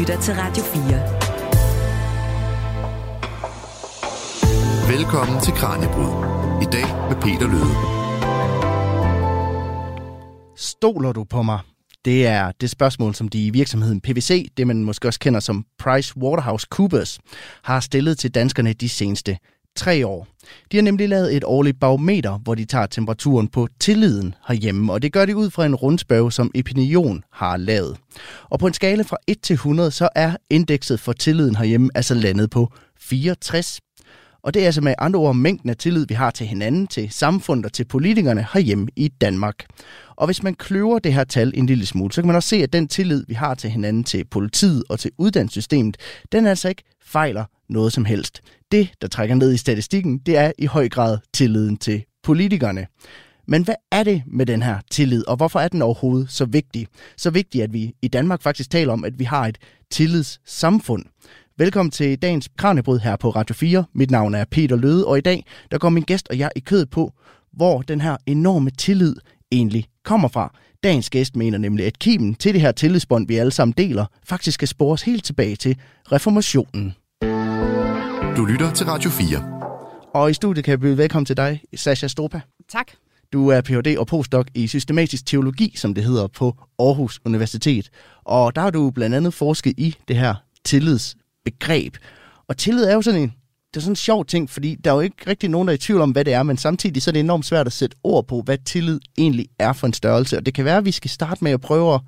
lytter til Radio 4. Velkommen til Kranjebrud. I dag med Peter Løde. Stoler du på mig? Det er det spørgsmål, som de i virksomheden PVC, det man måske også kender som Price Waterhouse Coopers, har stillet til danskerne de seneste tre år. De har nemlig lavet et årligt barometer, hvor de tager temperaturen på tilliden herhjemme, og det gør de ud fra en rundspørg, som Epinion har lavet. Og på en skala fra 1 til 100, så er indekset for tilliden herhjemme altså landet på 64. Og det er altså med andre ord mængden af tillid, vi har til hinanden, til samfundet og til politikerne herhjemme i Danmark. Og hvis man kløver det her tal en lille smule, så kan man også se, at den tillid, vi har til hinanden, til politiet og til uddannelsessystemet, den altså ikke fejler noget som helst. Det, der trækker ned i statistikken, det er i høj grad tilliden til politikerne. Men hvad er det med den her tillid, og hvorfor er den overhovedet så vigtig? Så vigtig, at vi i Danmark faktisk taler om, at vi har et tillidssamfund. Velkommen til dagens Kranjebrud her på Radio 4. Mit navn er Peter Løde, og i dag der går min gæst og jeg i kødet på, hvor den her enorme tillid egentlig kommer fra. Dagens gæst mener nemlig, at kimen til det her tillidsbånd, vi alle sammen deler, faktisk skal spores helt tilbage til reformationen. Du lytter til Radio 4. Og i studiet kan jeg byde velkommen til dig, Sasha Stopa. Tak. Du er Ph.D. og postdoc i systematisk teologi, som det hedder, på Aarhus Universitet. Og der har du blandt andet forsket i det her tillidsbegreb. Og tillid er jo sådan en, det er sådan en sjov ting, fordi der er jo ikke rigtig nogen, der er i tvivl om, hvad det er, men samtidig så er det enormt svært at sætte ord på, hvad tillid egentlig er for en størrelse. Og det kan være, at vi skal starte med at prøve at,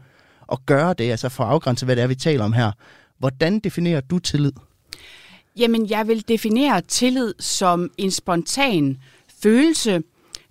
at gøre det, altså for at afgrænse, hvad det er, vi taler om her. Hvordan definerer du tillid? Jamen, jeg vil definere tillid som en spontan følelse,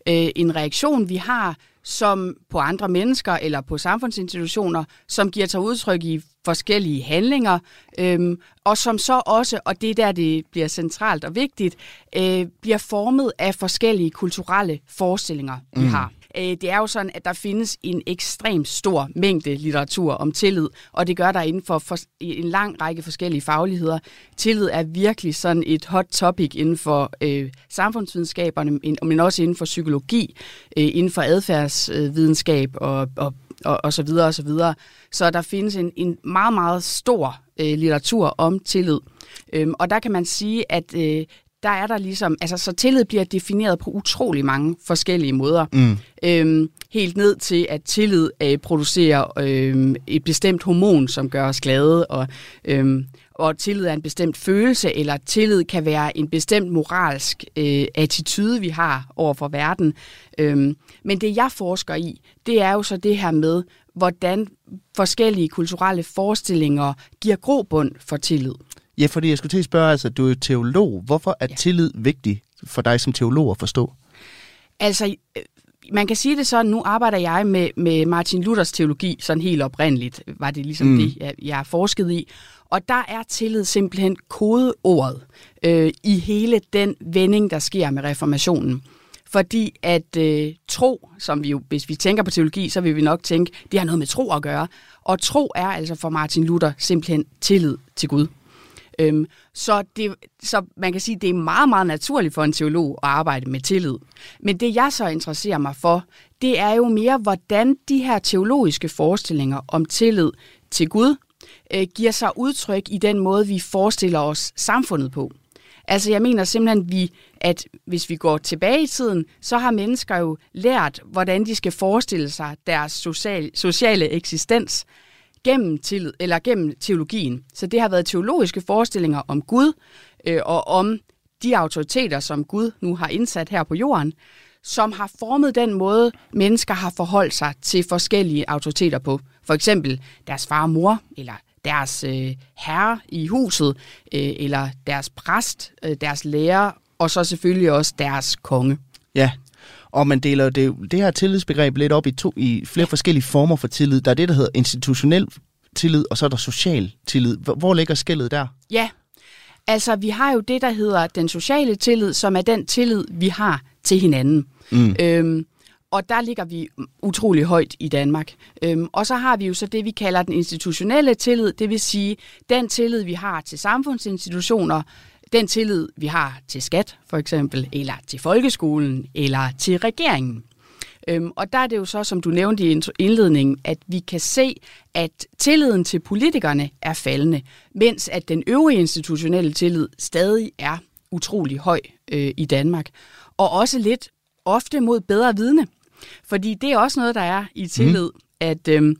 øh, en reaktion, vi har som på andre mennesker eller på samfundsinstitutioner, som giver sig udtryk i forskellige handlinger, øhm, og som så også, og det er der, det bliver centralt og vigtigt, øh, bliver formet af forskellige kulturelle forestillinger, vi mm. har. Øh, det er jo sådan, at der findes en ekstremt stor mængde litteratur om tillid, og det gør der inden for, for en lang række forskellige fagligheder. Tillid er virkelig sådan et hot topic inden for øh, samfundsvidenskaberne, men også inden for psykologi, øh, inden for adfærdsvidenskab øh, og, og og, og så videre og så videre. Så der findes en, en meget, meget stor øh, litteratur om tillid. Øhm, og der kan man sige, at øh, der er der ligesom, altså så tillid bliver defineret på utrolig mange forskellige måder. Mm. Øhm, helt ned til, at tillid øh, producerer øh, et bestemt hormon, som gør os glade, og, øh, og tillid er en bestemt følelse, eller tillid kan være en bestemt moralsk øh, attitude, vi har over for verden. Øh, men det, jeg forsker i, det er jo så det her med, hvordan forskellige kulturelle forestillinger giver grobund for tillid. Ja, fordi jeg skulle til at spørge, altså du er teolog. Hvorfor er ja. tillid vigtig for dig som teolog at forstå? Altså, øh, man kan sige det sådan, nu arbejder jeg med, med Martin Luthers teologi, sådan helt oprindeligt var det ligesom mm. det, jeg, jeg er forsket i. Og der er tillid simpelthen kodeordet øh, i hele den vending, der sker med reformationen. Fordi at øh, tro, som vi jo, hvis vi tænker på teologi, så vil vi nok tænke, det har noget med tro at gøre. Og tro er altså for Martin Luther simpelthen tillid til Gud. Øhm, så, det, så man kan sige, at det er meget, meget naturligt for en teolog at arbejde med tillid. Men det, jeg så interesserer mig for, det er jo mere, hvordan de her teologiske forestillinger om tillid til Gud øh, giver sig udtryk i den måde, vi forestiller os samfundet på. Altså jeg mener simpelthen, vi, at hvis vi går tilbage i tiden, så har mennesker jo lært, hvordan de skal forestille sig deres social, sociale eksistens gennem, til, eller gennem teologien. Så det har været teologiske forestillinger om Gud øh, og om de autoriteter, som Gud nu har indsat her på jorden, som har formet den måde, mennesker har forholdt sig til forskellige autoriteter på. For eksempel deres far og mor, eller deres øh, herre i huset, øh, eller deres præst, øh, deres lærer, og så selvfølgelig også deres konge. Ja, og man deler det, det her tillidsbegreb lidt op i, to, i flere forskellige former for tillid. Der er det, der hedder institutionel tillid, og så er der social tillid. Hvor ligger skældet der? Ja, altså vi har jo det, der hedder den sociale tillid, som er den tillid, vi har til hinanden. Mm. Øhm, og der ligger vi utrolig højt i Danmark. Øhm, og så har vi jo så det, vi kalder den institutionelle tillid, det vil sige den tillid, vi har til samfundsinstitutioner, den tillid, vi har til skat for eksempel, eller til folkeskolen, eller til regeringen. Øhm, og der er det jo så, som du nævnte i indledningen, at vi kan se, at tilliden til politikerne er faldende, mens at den øvrige institutionelle tillid stadig er utrolig høj øh, i Danmark. Og også lidt ofte mod bedre vidne. Fordi det er også noget, der er i tillid, mm. at øh,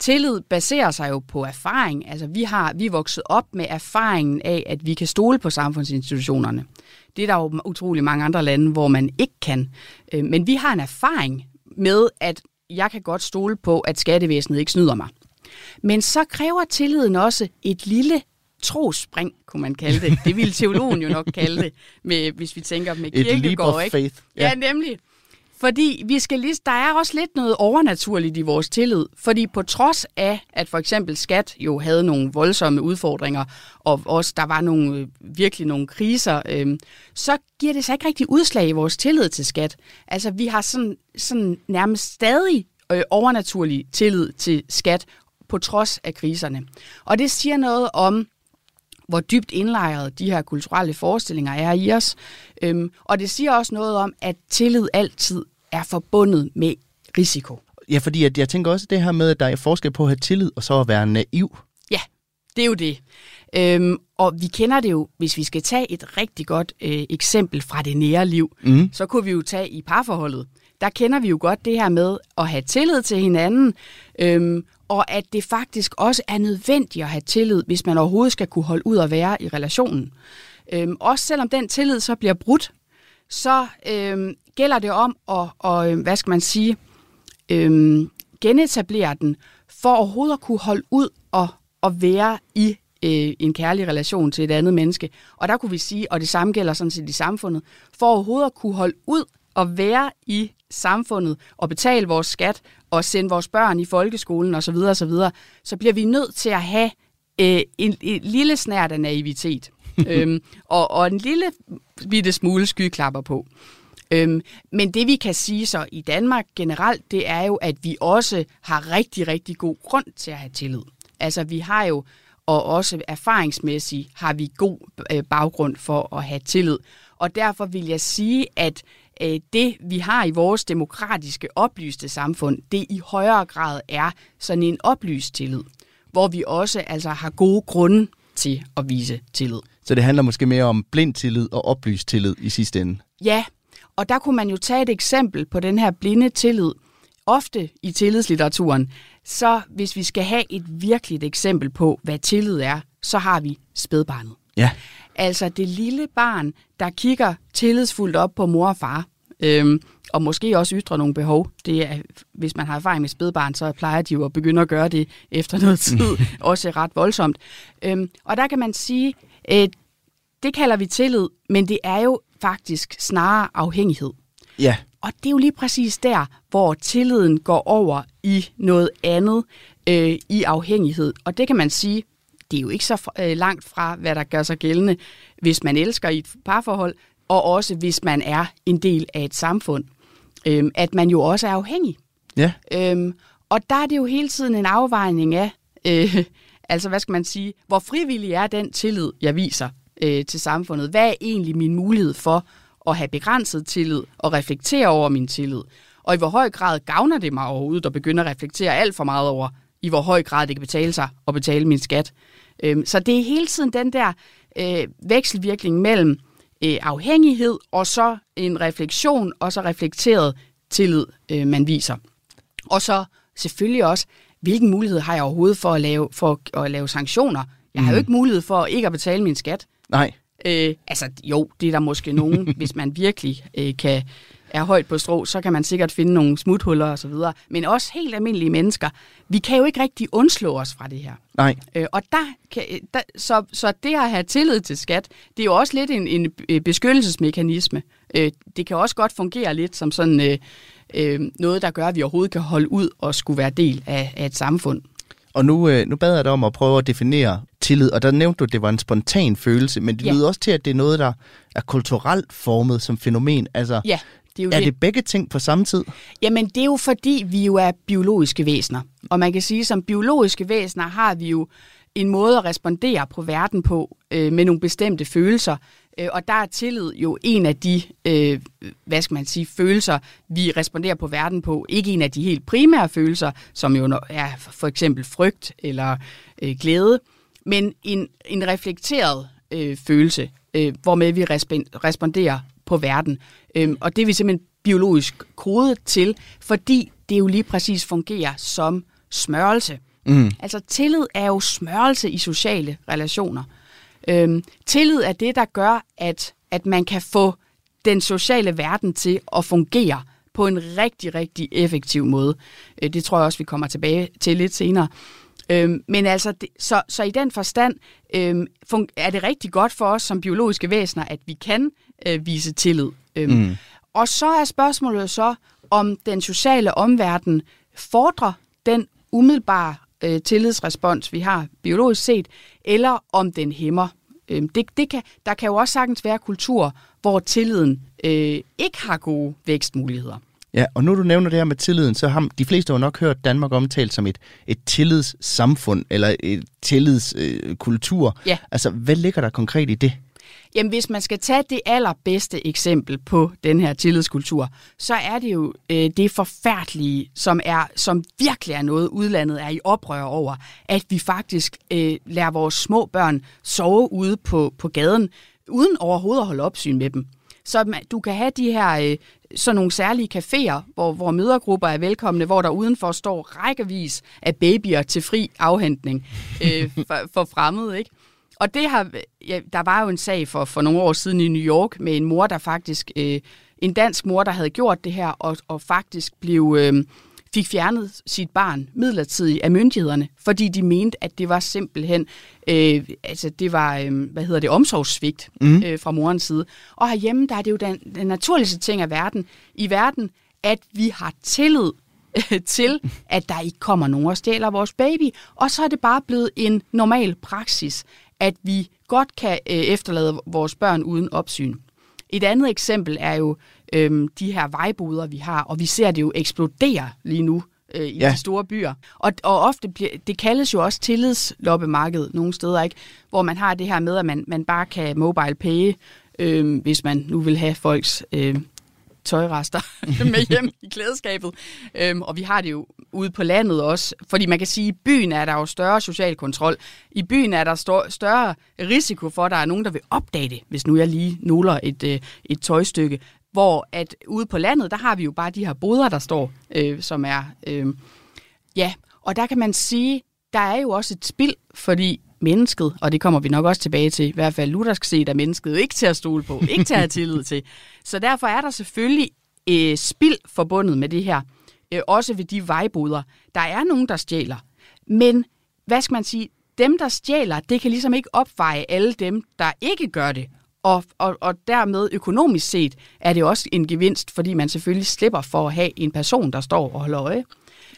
tillid baserer sig jo på erfaring. Altså vi har vi er vokset op med erfaringen af, at vi kan stole på samfundsinstitutionerne. Det er der jo utrolig mange andre lande, hvor man ikke kan. Øh, men vi har en erfaring med, at jeg kan godt stole på, at skattevæsenet ikke snyder mig. Men så kræver tilliden også et lille trospring, kunne man kalde det. Det ville teologen jo nok kalde det, med, hvis vi tænker med kirkegård. Et faith. Ja. ja, nemlig. Fordi vi skal lige, der er også lidt noget overnaturligt i vores tillid. Fordi på trods af, at for eksempel skat jo havde nogle voldsomme udfordringer, og også der var nogle, øh, virkelig nogle kriser, øh, så giver det sig ikke rigtig udslag i vores tillid til skat. Altså vi har sådan, sådan nærmest stadig øh, overnaturlig tillid til skat, på trods af kriserne. Og det siger noget om, hvor dybt indlejret de her kulturelle forestillinger er i os. Øhm, og det siger også noget om, at tillid altid er forbundet med risiko. Ja, fordi at jeg tænker også det her med, at der er forskel på at have tillid og så at være naiv. Ja, det er jo det. Øhm, og vi kender det jo, hvis vi skal tage et rigtig godt øh, eksempel fra det nære liv, mm. så kunne vi jo tage i parforholdet. Der kender vi jo godt det her med at have tillid til hinanden, øhm, og at det faktisk også er nødvendigt at have tillid, hvis man overhovedet skal kunne holde ud og være i relationen. Øhm, også selvom den tillid så bliver brudt, så øhm, gælder det om at, og, øhm, hvad skal man sige, øhm, genetablere den, for overhovedet at kunne holde ud og, og være i øh, en kærlig relation til et andet menneske. Og der kunne vi sige, og det samme gælder sådan set i samfundet, for overhovedet at kunne holde ud og være i samfundet og betale vores skat og sende vores børn i folkeskolen osv., så, videre, så bliver vi nødt til at have øh, en, en lille snært af naivitet. øhm, og, og en lille bitte smule skyklapper på. Øhm, men det vi kan sige så i Danmark generelt, det er jo, at vi også har rigtig, rigtig god grund til at have tillid. Altså vi har jo, og også erfaringsmæssigt har vi god øh, baggrund for at have tillid. Og derfor vil jeg sige, at øh, det, vi har i vores demokratiske oplyste samfund, det i højere grad er sådan en oplyst tillid, hvor vi også altså har gode grunde til at vise tillid. Så det handler måske mere om blind tillid og oplyst tillid i sidste ende? Ja, og der kunne man jo tage et eksempel på den her blinde tillid. Ofte i tillidslitteraturen, så hvis vi skal have et virkeligt eksempel på, hvad tillid er, så har vi spædbarnet. Ja. Altså det lille barn, der kigger tillidsfuldt op på mor og far, øhm, og måske også ytrer nogle behov. Det er, hvis man har erfaring med spædbarn, så plejer de jo at begynde at gøre det efter noget tid, også ret voldsomt. Øhm, og der kan man sige, øh, det kalder vi tillid, men det er jo faktisk snarere afhængighed. Ja. Og det er jo lige præcis der, hvor tilliden går over i noget andet, øh, i afhængighed. Og det kan man sige, det er jo ikke så øh, langt fra, hvad der gør sig gældende, hvis man elsker i et parforhold, og også hvis man er en del af et samfund. Øhm, at man jo også er afhængig. Ja. Øhm, og der er det jo hele tiden en afvejning af, øh, altså hvad skal man sige, hvor frivillig er den tillid, jeg viser øh, til samfundet? Hvad er egentlig min mulighed for at have begrænset tillid og reflektere over min tillid? Og i hvor høj grad gavner det mig overhovedet at begynde at reflektere alt for meget over, i hvor høj grad det kan betale sig at betale min skat? Øhm, så det er hele tiden den der øh, vekselvirkning mellem øh, afhængighed og så en refleksion og så reflekteret tillid, øh, man viser. Og så selvfølgelig også, hvilken mulighed har jeg overhovedet for at lave, for at lave sanktioner? Jeg har jo mm. ikke mulighed for ikke at betale min skat. Nej. Øh, altså jo, det er der måske nogen, hvis man virkelig øh, kan er højt på strå, så kan man sikkert finde nogle smuthuller og så videre. Men også helt almindelige mennesker, vi kan jo ikke rigtig undslå os fra det her. Nej. Øh, og der kan, der, så, så det at have tillid til skat, det er jo også lidt en, en beskyttelsesmekanisme. Øh, det kan også godt fungere lidt som sådan øh, øh, noget, der gør, at vi overhovedet kan holde ud og skulle være del af, af et samfund. Og nu, øh, nu bad jeg dig om at prøve at definere tillid, og der nævnte du, at det var en spontan følelse, men det ja. lyder også til, at det er noget, der er kulturelt formet som fænomen. Altså, ja. Det er jo er det. det begge ting på samme tid? Jamen, det er jo fordi, vi jo er biologiske væsener. Og man kan sige, som biologiske væsener har vi jo en måde at respondere på verden på øh, med nogle bestemte følelser, Øh, og der er tillid jo en af de, øh, hvad skal man sige, følelser, vi responderer på verden på. Ikke en af de helt primære følelser, som jo er for eksempel frygt eller øh, glæde, men en, en reflekteret øh, følelse, øh, hvormed vi responderer på verden. Øh, og det er vi simpelthen biologisk kodet til, fordi det jo lige præcis fungerer som smørelse. Mm. Altså tillid er jo smørelse i sociale relationer. Øhm, tillid er det, der gør, at, at man kan få den sociale verden til at fungere på en rigtig, rigtig effektiv måde. Øh, det tror jeg også, vi kommer tilbage til lidt senere. Øhm, men altså, det, så, så i den forstand øhm, er det rigtig godt for os som biologiske væsener, at vi kan øh, vise tillid. Øhm, mm. Og så er spørgsmålet så, om den sociale omverden fordrer den umiddelbare øh, tillidsrespons, vi har biologisk set, eller om den hæmmer. Øh, det, det kan, der kan jo også sagtens være kultur, hvor tilliden øh, ikke har gode vækstmuligheder. Ja, og nu du nævner det her med tilliden, så har de fleste jo nok hørt Danmark omtalt som et, et tillidssamfund, eller et tillidskultur. Øh, ja. Altså, hvad ligger der konkret i det? Jamen, hvis man skal tage det allerbedste eksempel på den her tillidskultur, så er det jo øh, det forfærdelige, som, er, som virkelig er noget, udlandet er i oprør over, at vi faktisk øh, lærer vores små børn sove ude på, på gaden, uden overhovedet at holde opsyn med dem. Så du kan have de her øh, sådan nogle særlige caféer, hvor, hvor mødergrupper er velkomne, hvor der udenfor står rækkevis af babyer til fri afhentning øh, for, for fremmede, ikke? Og det har, ja, der var jo en sag for, for nogle år siden i New York med en mor, der faktisk, øh, en dansk mor, der havde gjort det her, og, og faktisk blev, øh, fik fjernet sit barn midlertidigt af myndighederne, fordi de mente, at det var simpelthen, øh, altså det var, øh, hvad hedder det, omsorgssvigt mm. øh, fra morens side. Og herhjemme, der er det jo den, den naturligste ting af verden, i verden, at vi har tillid til, at der ikke kommer nogen og stjæler vores baby. Og så er det bare blevet en normal praksis, at vi godt kan øh, efterlade vores børn uden opsyn. Et andet eksempel er jo øh, de her vejboder, vi har, og vi ser det jo eksplodere lige nu øh, i ja. de store byer. Og, og ofte bliver, det kaldes jo også tillidsloppemarked nogle steder, ikke? hvor man har det her med, at man, man bare kan mobile pay, øh, hvis man nu vil have folks øh, tøjrester med hjem i klædeskabet. Øhm, og vi har det jo ude på landet også, fordi man kan sige, at i byen er der jo større social kontrol. I byen er der større risiko for, at der er nogen, der vil opdage det, hvis nu jeg lige nuller et, øh, et tøjstykke. Hvor at ude på landet, der har vi jo bare de her boder, der står, øh, som er... Øh, ja, og der kan man sige, der er jo også et spild, fordi mennesket, og det kommer vi nok også tilbage til, i hvert fald luthersk set er mennesket ikke til at stole på, ikke til at have tillid til. Så derfor er der selvfølgelig øh, spild forbundet med det her, øh, også ved de vejboder. Der er nogen, der stjæler, men hvad skal man sige, dem, der stjæler, det kan ligesom ikke opveje alle dem, der ikke gør det. Og, og, og dermed økonomisk set er det også en gevinst, fordi man selvfølgelig slipper for at have en person, der står og holder øje.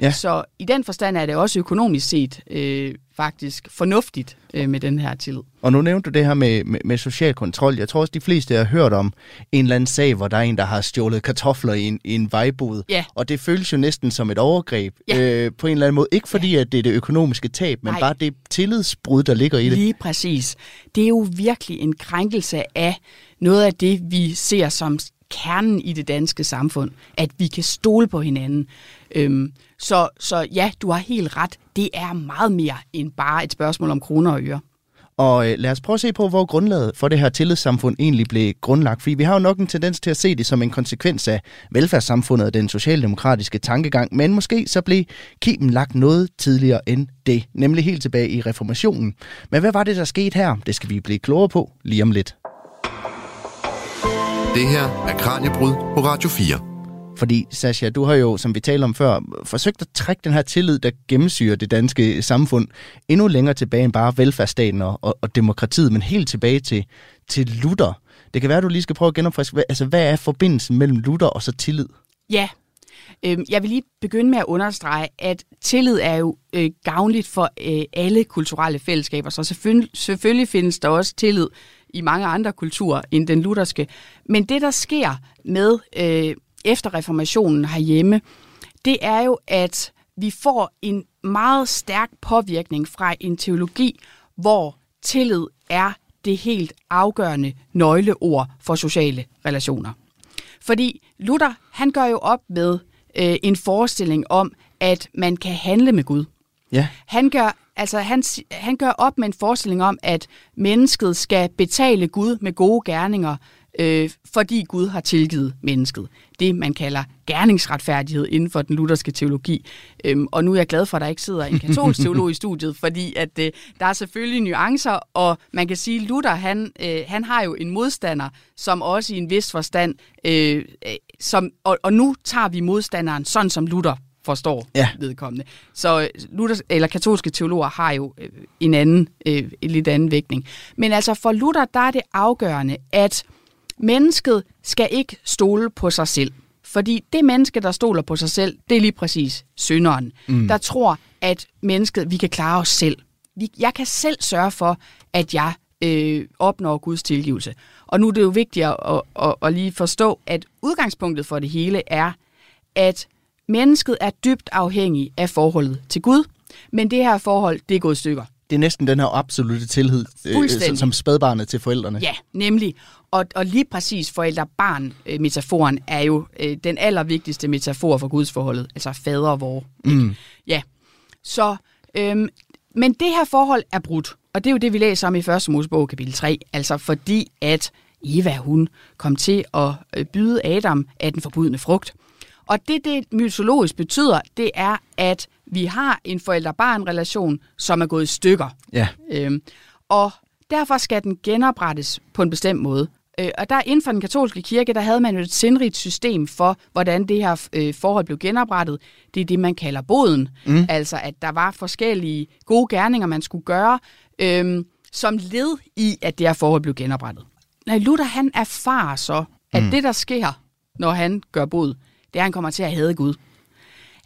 Ja. Så i den forstand er det også økonomisk set øh, faktisk fornuftigt øh, med den her tillid. Og nu nævnte du det her med, med, med social kontrol. Jeg tror også, de fleste har hørt om en eller anden sag, hvor der er en, der har stjålet kartofler i en, i en vejbod. Ja. Og det føles jo næsten som et overgreb ja. øh, på en eller anden måde. Ikke fordi, ja. at det er det økonomiske tab, men Nej. bare det tillidsbrud, der ligger i det. Lige præcis. Det er jo virkelig en krænkelse af noget af det, vi ser som kernen i det danske samfund, at vi kan stole på hinanden. Øhm, så, så ja, du har helt ret. Det er meget mere end bare et spørgsmål om kroner og øre. Og øh, lad os prøve at se på, hvor grundlaget for det her tillidssamfund egentlig blev grundlagt. Fordi vi har jo nok en tendens til at se det som en konsekvens af velfærdssamfundet og den socialdemokratiske tankegang. Men måske så blev kimen lagt noget tidligere end det, nemlig helt tilbage i reformationen. Men hvad var det, der skete her? Det skal vi blive klogere på lige om lidt. Det her er Kranjebrud på Radio 4. Fordi, Sasha, du har jo, som vi talte om før, forsøgt at trække den her tillid, der gennemsyrer det danske samfund, endnu længere tilbage end bare velfærdsstaten og, og, og demokratiet, men helt tilbage til, til Luther. Det kan være, at du lige skal prøve at genopfriske, altså hvad er forbindelsen mellem Luther og så tillid? Ja, øhm, jeg vil lige begynde med at understrege, at tillid er jo øh, gavnligt for øh, alle kulturelle fællesskaber, så selvfølgelig, selvfølgelig findes der også tillid i mange andre kulturer end den lutherske. Men det, der sker med øh, efter reformationen herhjemme, det er jo, at vi får en meget stærk påvirkning fra en teologi, hvor tillid er det helt afgørende nøgleord for sociale relationer. Fordi Luther, han gør jo op med øh, en forestilling om, at man kan handle med Gud. Ja. Han gør, altså, han, han gør op med en forestilling om, at mennesket skal betale Gud med gode gerninger, øh, fordi Gud har tilgivet mennesket. Det, man kalder gerningsretfærdighed inden for den lutherske teologi. Øhm, og nu er jeg glad for, at der ikke sidder en katolsk teolog i studiet, fordi at øh, der er selvfølgelig nuancer, og man kan sige, at Luther, han, øh, han har jo en modstander, som også i en vis forstand, øh, øh, som, og, og nu tager vi modstanderen sådan, som Luther forstår Ja. vedkommende. Så øh, Luther, eller katolske teologer har jo øh, en anden, øh, en lidt anden vægtning. Men altså for Luther, der er det afgørende, at mennesket skal ikke stole på sig selv. Fordi det menneske, der stoler på sig selv, det er lige præcis synderen, mm. der tror, at mennesket, vi kan klare os selv. Vi, jeg kan selv sørge for, at jeg øh, opnår Guds tilgivelse. Og nu er det jo vigtigt at, at, at, at lige forstå, at udgangspunktet for det hele er, at mennesket er dybt afhængig af forholdet til Gud, men det her forhold, det er gået stykker. Det er næsten den her absolute tillid, øh, Fuldstændig. som spædbarnet til forældrene. Ja, nemlig. Og, og lige præcis forældre-barn-metaforen er jo øh, den allervigtigste metafor for gudsforholdet, altså fader vor. Mm. Ja, så, øhm, men det her forhold er brudt, og det er jo det, vi læser om i 1. Mosebog kapitel 3, altså fordi at Eva, hun kom til at øh, byde Adam af den forbudne frugt. Og det, det mytologisk betyder, det er, at vi har en forældre-barn-relation, som er gået i stykker. Ja. Øhm, og derfor skal den genoprettes på en bestemt måde. Øh, og der inden for den katolske kirke, der havde man jo et sindrigt system for, hvordan det her øh, forhold blev genoprettet. Det er det, man kalder boden. Mm. Altså, at der var forskellige gode gerninger, man skulle gøre, øh, som led i, at det her forhold blev genoprettet. Når Luther, han erfarer så, at mm. det, der sker, når han gør bod, det er, at han kommer til at hade Gud.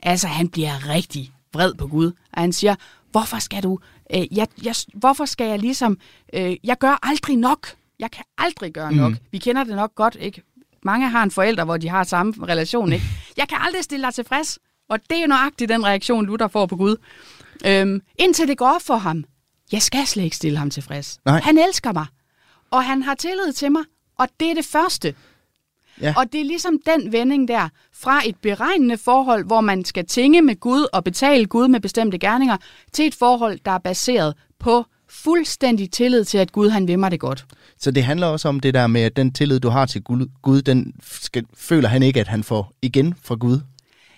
Altså, han bliver rigtig vred på Gud, og han siger, hvorfor skal du, øh, jeg, jeg, hvorfor skal jeg ligesom, øh, jeg gør aldrig nok. Jeg kan aldrig gøre nok. Mm. Vi kender det nok godt, ikke? Mange har en forælder, hvor de har samme relation, ikke? Jeg kan aldrig stille dig tilfreds. Og det er jo nøjagtigt den reaktion, Luther får på Gud. Øhm, indtil det går op for ham. Jeg skal slet ikke stille ham tilfreds. Nej. Han elsker mig. Og han har tillid til mig. Og det er det første. Ja. Og det er ligesom den vending der, fra et beregnende forhold, hvor man skal tinge med Gud og betale Gud med bestemte gerninger, til et forhold, der er baseret på fuldstændig tillid til, at Gud han vil mig det godt. Så det handler også om det der med, at den tillid, du har til Gud, Gud den skal, føler han ikke, at han får igen fra Gud.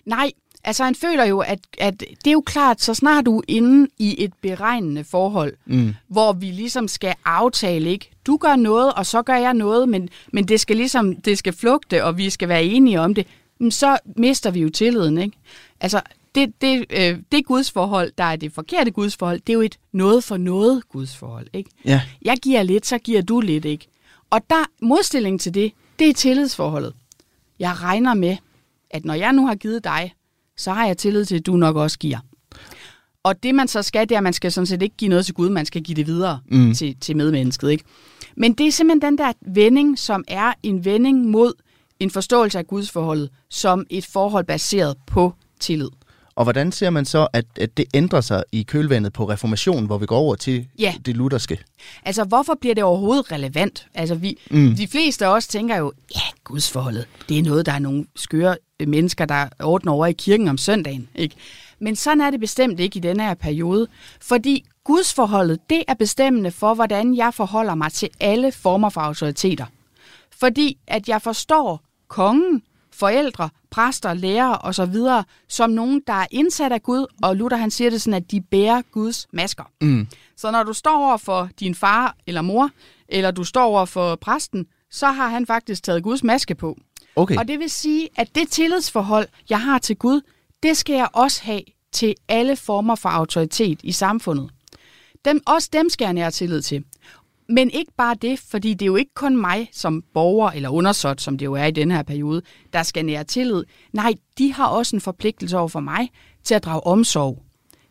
Nej, altså han føler jo, at, at det er jo klart, så snart du er inde i et beregnende forhold, mm. hvor vi ligesom skal aftale, ikke? Du gør noget, og så gør jeg noget, men, men det skal ligesom, det skal flugte, og vi skal være enige om det, så mister vi jo tilliden, ikke? Altså, det, det, øh, det gudsforhold, der er det forkerte gudsforhold, det er jo et noget for noget gudsforhold, ikke? Ja. Jeg giver lidt, så giver du lidt, ikke? Og der modstilling til det, det er tillidsforholdet. Jeg regner med, at når jeg nu har givet dig, så har jeg tillid til, at du nok også giver. Og det man så skal, det er, at man skal sådan set ikke give noget til Gud, man skal give det videre mm. til, til medmennesket. Ikke? Men det er simpelthen den der vending, som er en vending mod en forståelse af gudsforholdet, som et forhold baseret på tillid. Og hvordan ser man så, at, at det ændrer sig i kølvandet på reformationen, hvor vi går over til Ja. det lutherske? Altså, hvorfor bliver det overhovedet relevant? Altså, vi, mm. de fleste af os tænker jo, ja, gudsforholdet, det er noget, der er nogle skøre øh, mennesker, der ordner over i kirken om søndagen. Ikke? Men sådan er det bestemt ikke i denne her periode, fordi gudsforholdet, det er bestemmende for, hvordan jeg forholder mig til alle former for autoriteter. Fordi at jeg forstår kongen, forældre, præster, lærere osv. som nogen, der er indsat af Gud, og Luther han siger det sådan, at de bærer Guds masker. Mm. Så når du står over for din far eller mor, eller du står over for præsten, så har han faktisk taget Guds maske på. Okay. Og det vil sige, at det tillidsforhold, jeg har til Gud, det skal jeg også have til alle former for autoritet i samfundet. Dem, også dem skal jeg nære tillid til. Men ikke bare det, fordi det er jo ikke kun mig som borger eller undersåt, som det jo er i den her periode, der skal nære tillid. Nej, de har også en forpligtelse over for mig til at drage omsorg,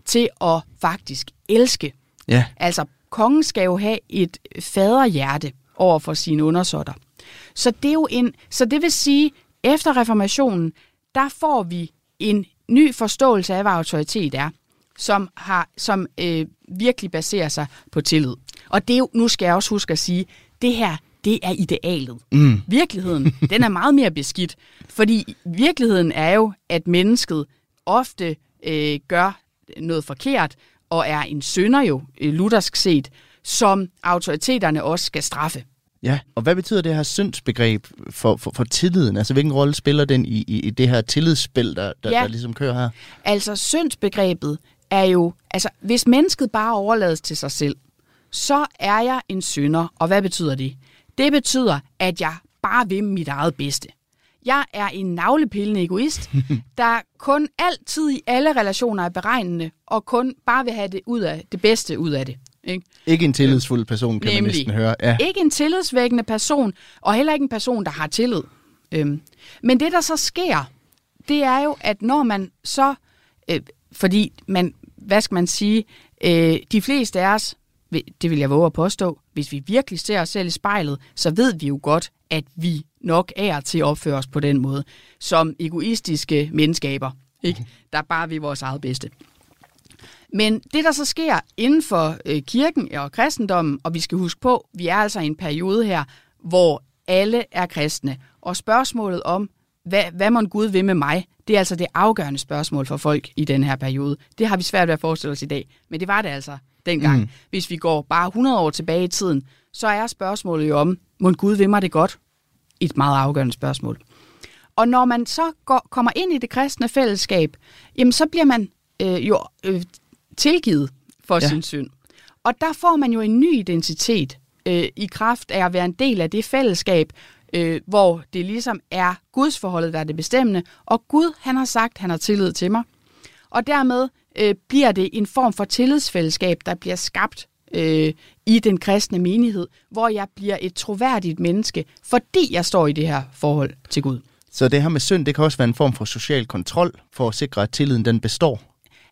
til at faktisk elske. Ja. Altså, kongen skal jo have et faderhjerte over for sine undersåtter. Så det, er jo en, så det vil sige, efter reformationen, der får vi en ny forståelse af, hvad autoritet er, som, har, som øh, virkelig baserer sig på tillid. Og det er jo, nu skal jeg også huske at sige, det her, det er idealet. Mm. Virkeligheden, den er meget mere beskidt. Fordi virkeligheden er jo, at mennesket ofte øh, gør noget forkert, og er en synder jo, øh, luthersk set, som autoriteterne også skal straffe. Ja, og hvad betyder det her syndsbegreb for, for, for tilliden? Altså, hvilken rolle spiller den i, i, i det her tillidsspil, der, der, ja. der ligesom kører her? Altså, syndsbegrebet er jo, altså, hvis mennesket bare overlades til sig selv, så er jeg en synder. Og hvad betyder det? Det betyder, at jeg bare vil mit eget bedste. Jeg er en navlepillende egoist, der kun altid i alle relationer er beregnende, og kun bare vil have det, ud af, det bedste ud af det. Ikke? Ikke en tillidsfuld person, kan Nemlig. man næsten høre. Ja. Ikke en tillidsvækkende person, og heller ikke en person, der har tillid. Øhm. Men det, der så sker, det er jo, at når man så... Øh, fordi man, hvad skal man sige, øh, de fleste af os, det vil jeg våge at påstå, hvis vi virkelig ser os selv i spejlet, så ved vi jo godt, at vi nok er til at opføre os på den måde, som egoistiske menneskaber, ikke? der bare vil vores eget bedste. Men det, der så sker inden for øh, kirken og kristendommen, og vi skal huske på, vi er altså i en periode her, hvor alle er kristne. Og spørgsmålet om, hvad, hvad må Gud vil med mig, det er altså det afgørende spørgsmål for folk i den her periode. Det har vi svært ved at forestille os i dag, men det var det altså dengang. Mm. Hvis vi går bare 100 år tilbage i tiden, så er spørgsmålet jo om, må Gud vil mig det godt? Et meget afgørende spørgsmål. Og når man så går, kommer ind i det kristne fællesskab, jamen så bliver man øh, jo øh, tilgivet for ja. sin synd. Og der får man jo en ny identitet øh, i kraft af at være en del af det fællesskab, øh, hvor det ligesom er Guds forholdet, der er det bestemmende. Og Gud, han har sagt, han har tillid til mig. Og dermed øh, bliver det en form for tillidsfællesskab, der bliver skabt øh, i den kristne menighed, hvor jeg bliver et troværdigt menneske, fordi jeg står i det her forhold til Gud. Så det her med synd, det kan også være en form for social kontrol, for at sikre, at tilliden den består?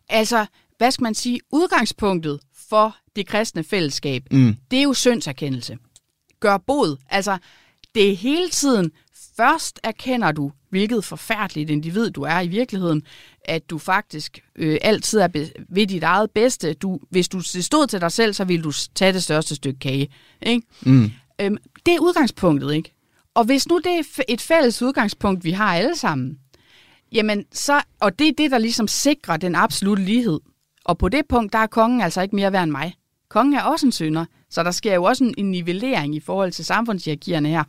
Altså, hvad skal man sige, udgangspunktet for det kristne fællesskab, mm. det er jo syndserkendelse. Gør bod. Altså, det er hele tiden, først erkender du, hvilket forfærdeligt individ du er i virkeligheden, at du faktisk øh, altid er ved dit eget bedste. Du, hvis du stod til dig selv, så ville du tage det største stykke kage. Ikke? Mm. Øhm, det er udgangspunktet, ikke? Og hvis nu det er et fælles udgangspunkt, vi har alle sammen, jamen så, og det er det, der ligesom sikrer den absolute lighed, og på det punkt, der er kongen altså ikke mere værd end mig. Kongen er også en synder, så der sker jo også en, en nivellering i forhold til samfundshierarkierne her.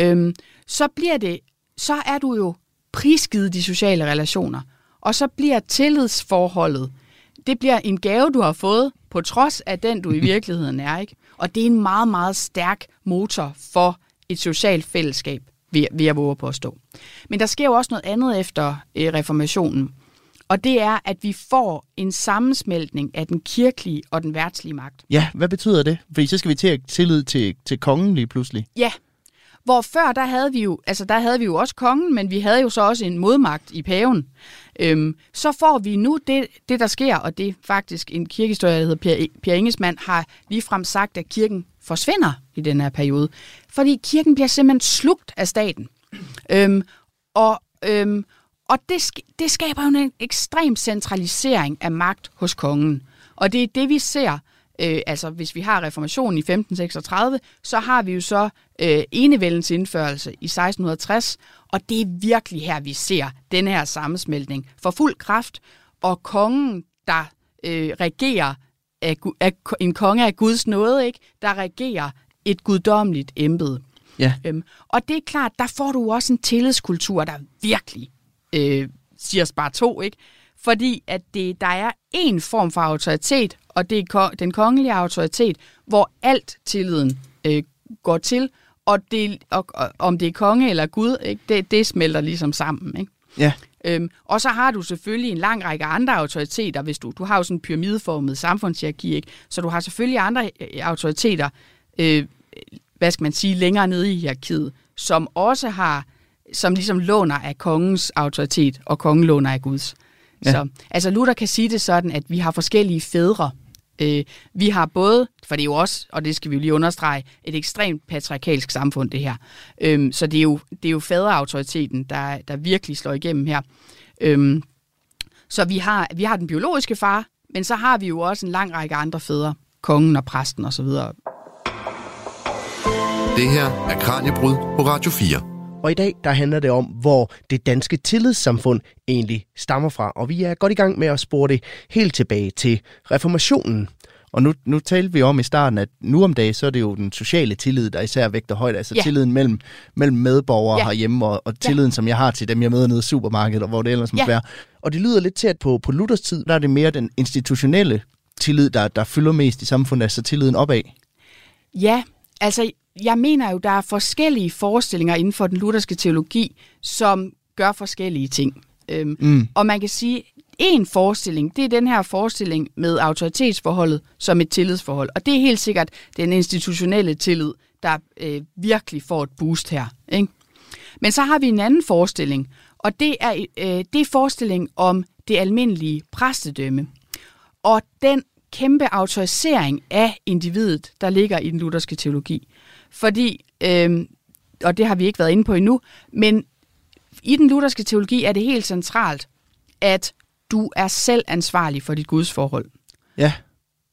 Øhm, så bliver det, så er du jo prisgivet de sociale relationer, og så bliver tillidsforholdet, det bliver en gave, du har fået, på trods af den, du i virkeligheden er. ikke. Og det er en meget, meget stærk motor for et socialt fællesskab, vil, jeg våge på at stå. Men der sker jo også noget andet efter øh, reformationen. Og det er, at vi får en sammensmeltning af den kirkelige og den værtslige magt. Ja, hvad betyder det? Fordi så skal vi til at tillid til, til kongen lige pludselig. Ja, hvor før der havde vi jo, altså der havde vi jo også kongen, men vi havde jo så også en modmagt i paven. Øhm, så får vi nu det, det, der sker, og det er faktisk en kirkehistorie, der hedder Per, per Ingesmann, har ligefrem sagt, at kirken forsvinder i den her periode. Fordi kirken bliver simpelthen slugt af staten. Øhm, og, øhm, og det, det skaber jo en ekstrem centralisering af magt hos kongen. Og det er det, vi ser. Øh, altså, hvis vi har reformationen i 1536, så har vi jo så øh, enevældens indførelse i 1660, og det er virkelig her, vi ser den her sammensmeltning for fuld kraft, og kongen, der øh, regerer, af, af, en konge af Guds nåde, ikke? der regerer et guddommeligt embede. Ja. Øhm, og det er klart, der får du også en tillidskultur, der virkelig øh, siger bare to, ikke? Fordi at det, der er en form for autoritet, og det er den kongelige autoritet, hvor alt tilliden øh, går til, og, det, og, og om det er konge eller gud, ikke? Det, det smelter ligesom sammen. Ikke? Ja. Øhm, og så har du selvfølgelig en lang række andre autoriteter, hvis du, du har jo sådan en pyramideformet samfundshierarki, ikke? så du har selvfølgelig andre øh, autoriteter, øh, hvad skal man sige, længere nede i hierarkiet, som også har som ligesom låner af kongens autoritet, og kongen låner af Guds. Ja. Så, altså Luther kan sige det sådan, at vi har forskellige fædre. Øh, vi har både, for det er jo også, og det skal vi jo lige understrege, et ekstremt patriarkalsk samfund det her. Øh, så det er jo, det er jo faderautoriteten, der, der virkelig slår igennem her. Øh, så vi har, vi har den biologiske far, men så har vi jo også en lang række andre fædre. kongen og præsten osv. Det her er Kranjebrud på Radio 4. Og i dag, der handler det om, hvor det danske tillidssamfund egentlig stammer fra. Og vi er godt i gang med at spore det helt tilbage til reformationen. Og nu, nu talte vi om i starten, at nu om dagen, så er det jo den sociale tillid, der især vægter højt. Altså Ja. tilliden mellem, mellem medborgere Ja. herhjemme, og, og tilliden, som jeg har til dem, jeg møder nede i supermarkedet, og hvor det ellers må Ja. være. Og det lyder lidt til, at på, på Luthers tid, der er det mere den institutionelle tillid, der, der fylder mest i samfundet, altså tilliden opad. Ja, altså jeg mener jo, der er forskellige forestillinger inden for den lutherske teologi, som gør forskellige ting. Øhm, Mm. Og man kan sige, en forestilling, det er den her forestilling med autoritetsforholdet som et tillidsforhold. Og det er helt sikkert den institutionelle tillid, der øh, virkelig får et boost her. Ikke? Men så har vi en anden forestilling, og det er, øh, det er forestilling om det almindelige præstedømme. Og den kæmpe autorisering af individet, der ligger i den lutherske teologi. Fordi, øh, og det har vi ikke været inde på endnu, men i den lutherske teologi er det helt centralt, at du er selv ansvarlig for dit gudsforhold. Ja,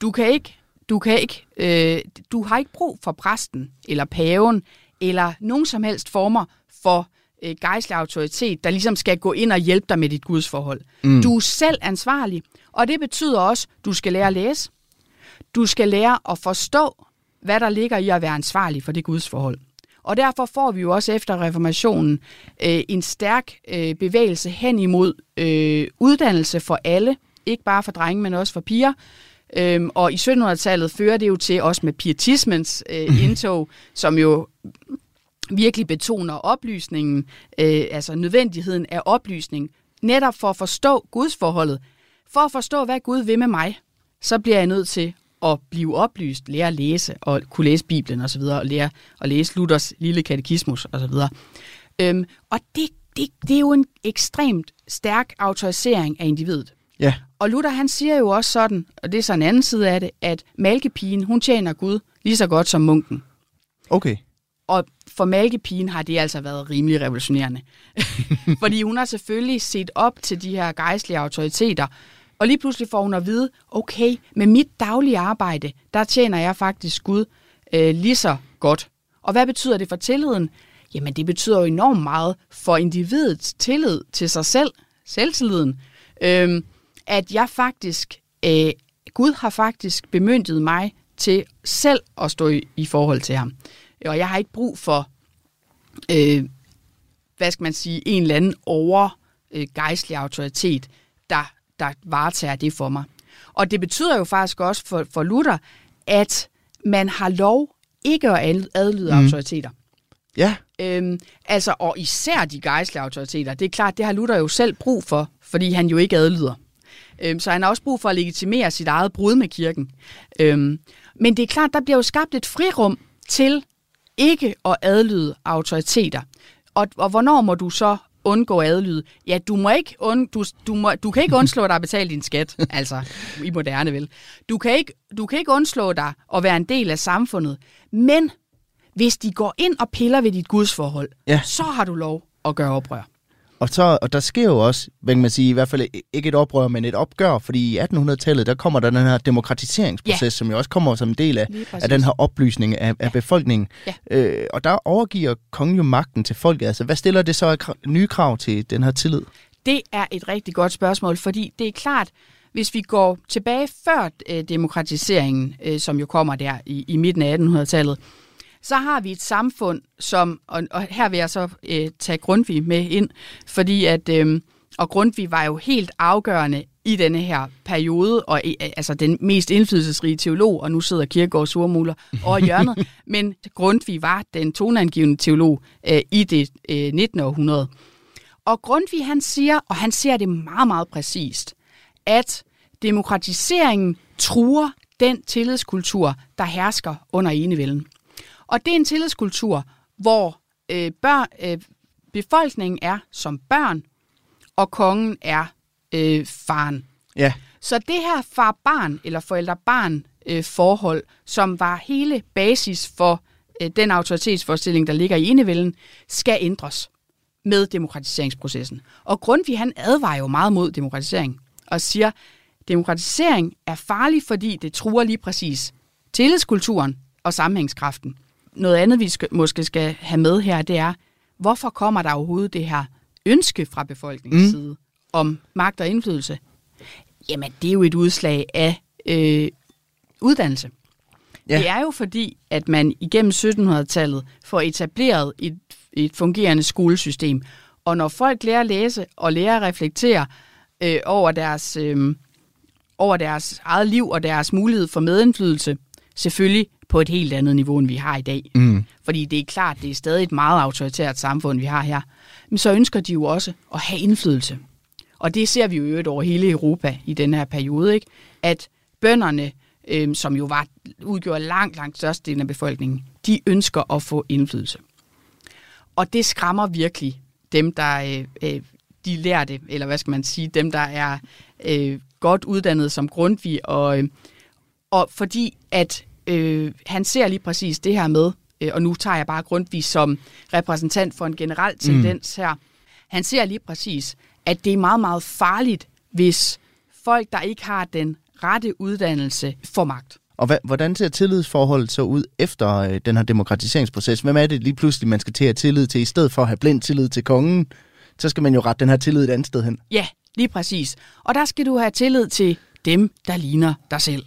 Du kan ikke, du kan ikke, øh, du har ikke brug for præsten eller paven eller nogen som helst former for øh, gejstlig autoritet, der ligesom skal gå ind og hjælpe dig med dit gudsforhold. Mm. Du er selv ansvarlig, og det betyder også, du skal lære at læse. Du skal lære at forstå, hvad der ligger i at være ansvarlig for det gudsforhold. Og derfor får vi jo også efter reformationen øh, en stærk øh, bevægelse hen imod øh, uddannelse for alle, ikke bare for drenge, men også for piger. Øhm, og i 1700-tallet fører det jo til også med pietismens øh, indtog, som jo virkelig betoner oplysningen, øh, altså nødvendigheden af oplysning, netop for at forstå gudsforholdet. For at forstå, hvad Gud vil med mig, så bliver jeg nødt til at blive oplyst, lære at læse og kunne læse Bibelen osv., og lære at læse Luthers lille katekismus osv. Øhm, og det, det, det er jo en ekstremt stærk autorisering af individet. ja, Og Luther han siger jo også sådan, og det er så en anden side af det, at malkepigen, hun tjener Gud lige så godt som munken. okay. Og for malkepigen har det altså været rimelig revolutionerende. Fordi hun har selvfølgelig set op til de her gejstlige autoriteter, og lige pludselig får hun at vide, okay, med mit daglige arbejde, der tjener jeg faktisk Gud øh, lige så godt. Og hvad betyder det for tilliden? Jamen det betyder jo enormt meget for individets tillid til sig selv, selvtilliden. øh, at jeg faktisk, øh, Gud har faktisk bemyndiget mig til selv at stå i, i forhold til ham. Og jeg har ikke brug for, øh, hvad skal man sige, en eller anden over øh, gejstlig autoritet, der, varetager det for mig. Og det betyder jo faktisk også for, for Luther, at man har lov ikke at ad- adlyde mm. autoriteter. Ja, Øhm, altså, og især de gejstlige autoriteter. Det er klart, det har Luther jo selv brug for, fordi han jo ikke adlyder. Øhm, så han har også brug for at legitimere sit eget brud med kirken. Øhm, men det er klart, der bliver jo skabt et frirum til ikke at adlyde autoriteter. Og, og hvornår må du så undgå adlyde? Ja, du må ikke und, du, du, må, du kan ikke undslå dig at betale din skat, altså i moderne vel. Du kan, ikke, du kan ikke undslå dig at være en del af samfundet, men hvis de går ind og piller ved dit gudsforhold, Ja. så har du lov at gøre oprør. Og, så, og der sker jo også, hvad kan man sige, i hvert fald ikke et oprør, men et opgør, fordi i 1800-tallet, der kommer der den her demokratiseringsproces, Ja. som jo også kommer som en del af, af den her oplysning af, af befolkningen. Ja. Øh, og der overgiver kongen jo magten til folket. Altså, hvad stiller det så af nye krav til den her tillid? Det er et rigtig godt spørgsmål, fordi det er klart, hvis vi går tilbage før øh, demokratiseringen, øh, som jo kommer der i, i midten af 1800-tallet, så har vi et samfund, som, og, og her vil jeg så øh, tage Grundtvig med ind, fordi at, øh, og Grundtvig var jo helt afgørende i denne her periode, og altså den mest indflydelsesrige teolog, og nu sidder Kierkegaard surmuler over hjørnet, men Grundtvig var den toneangivende teolog øh, i det øh, 19. århundrede. Og Grundtvig han siger, og han siger det meget, meget præcist, at demokratiseringen truer den tillidskultur, der hersker under enevælden. Og det er en tillidskultur, hvor øh, børn, øh, befolkningen er som børn, og kongen er øh, faren. Ja, Så det her far-barn eller forældre-barn øh, forhold, som var hele basis for øh, den autoritetsforestilling, der ligger i enevælden, skal ændres med demokratiseringsprocessen. Og Grundtvig han advarer jo meget mod demokratisering og siger, demokratisering er farlig, fordi det truer lige præcis tillidskulturen og sammenhængskraften. Noget andet, vi skal, måske skal have med her, det er, hvorfor kommer der overhovedet det her ønske fra befolkningens mm. side om magt og indflydelse? Jamen, det er jo et udslag af øh, uddannelse. Ja. Det er jo fordi, at man igennem 1700-tallet får etableret et, et fungerende skolesystem. Og når folk lærer at læse og lærer at reflektere øh, over, deres, øh, over deres eget liv og deres mulighed for medindflydelse, selvfølgelig på et helt andet niveau, end vi har i dag. Mm. Fordi det er klart, det er stadig et meget autoritært samfund, vi har her. Men så ønsker de jo også at have indflydelse. Og det ser vi jo øvrigt over hele Europa i den her periode, ikke? at bønderne, øh, som jo var udgjorde langt, langt størstedelen af befolkningen, de ønsker at få indflydelse. Og det skræmmer virkelig dem, der øh, øh, de lærte, eller hvad skal man sige, dem, der er øh, godt uddannet som Grundtvig, og, øh, og fordi at øh, han ser lige præcis det her med, øh, og nu tager jeg bare Grundtvig som repræsentant for en generel mm. tendens mm. her, han ser lige præcis, at det er meget, meget farligt, hvis folk, der ikke har den rette uddannelse, får magt. Og hvad, hvordan ser tillidsforholdet så ud efter øh, den her demokratiseringsproces? Hvem er det lige pludselig, man skal til at tillid til, i stedet for at have blind tillid til kongen? Så skal man jo rette den her tillid et andet sted hen. Ja, lige præcis. Og der skal du have tillid til dem, der ligner dig selv.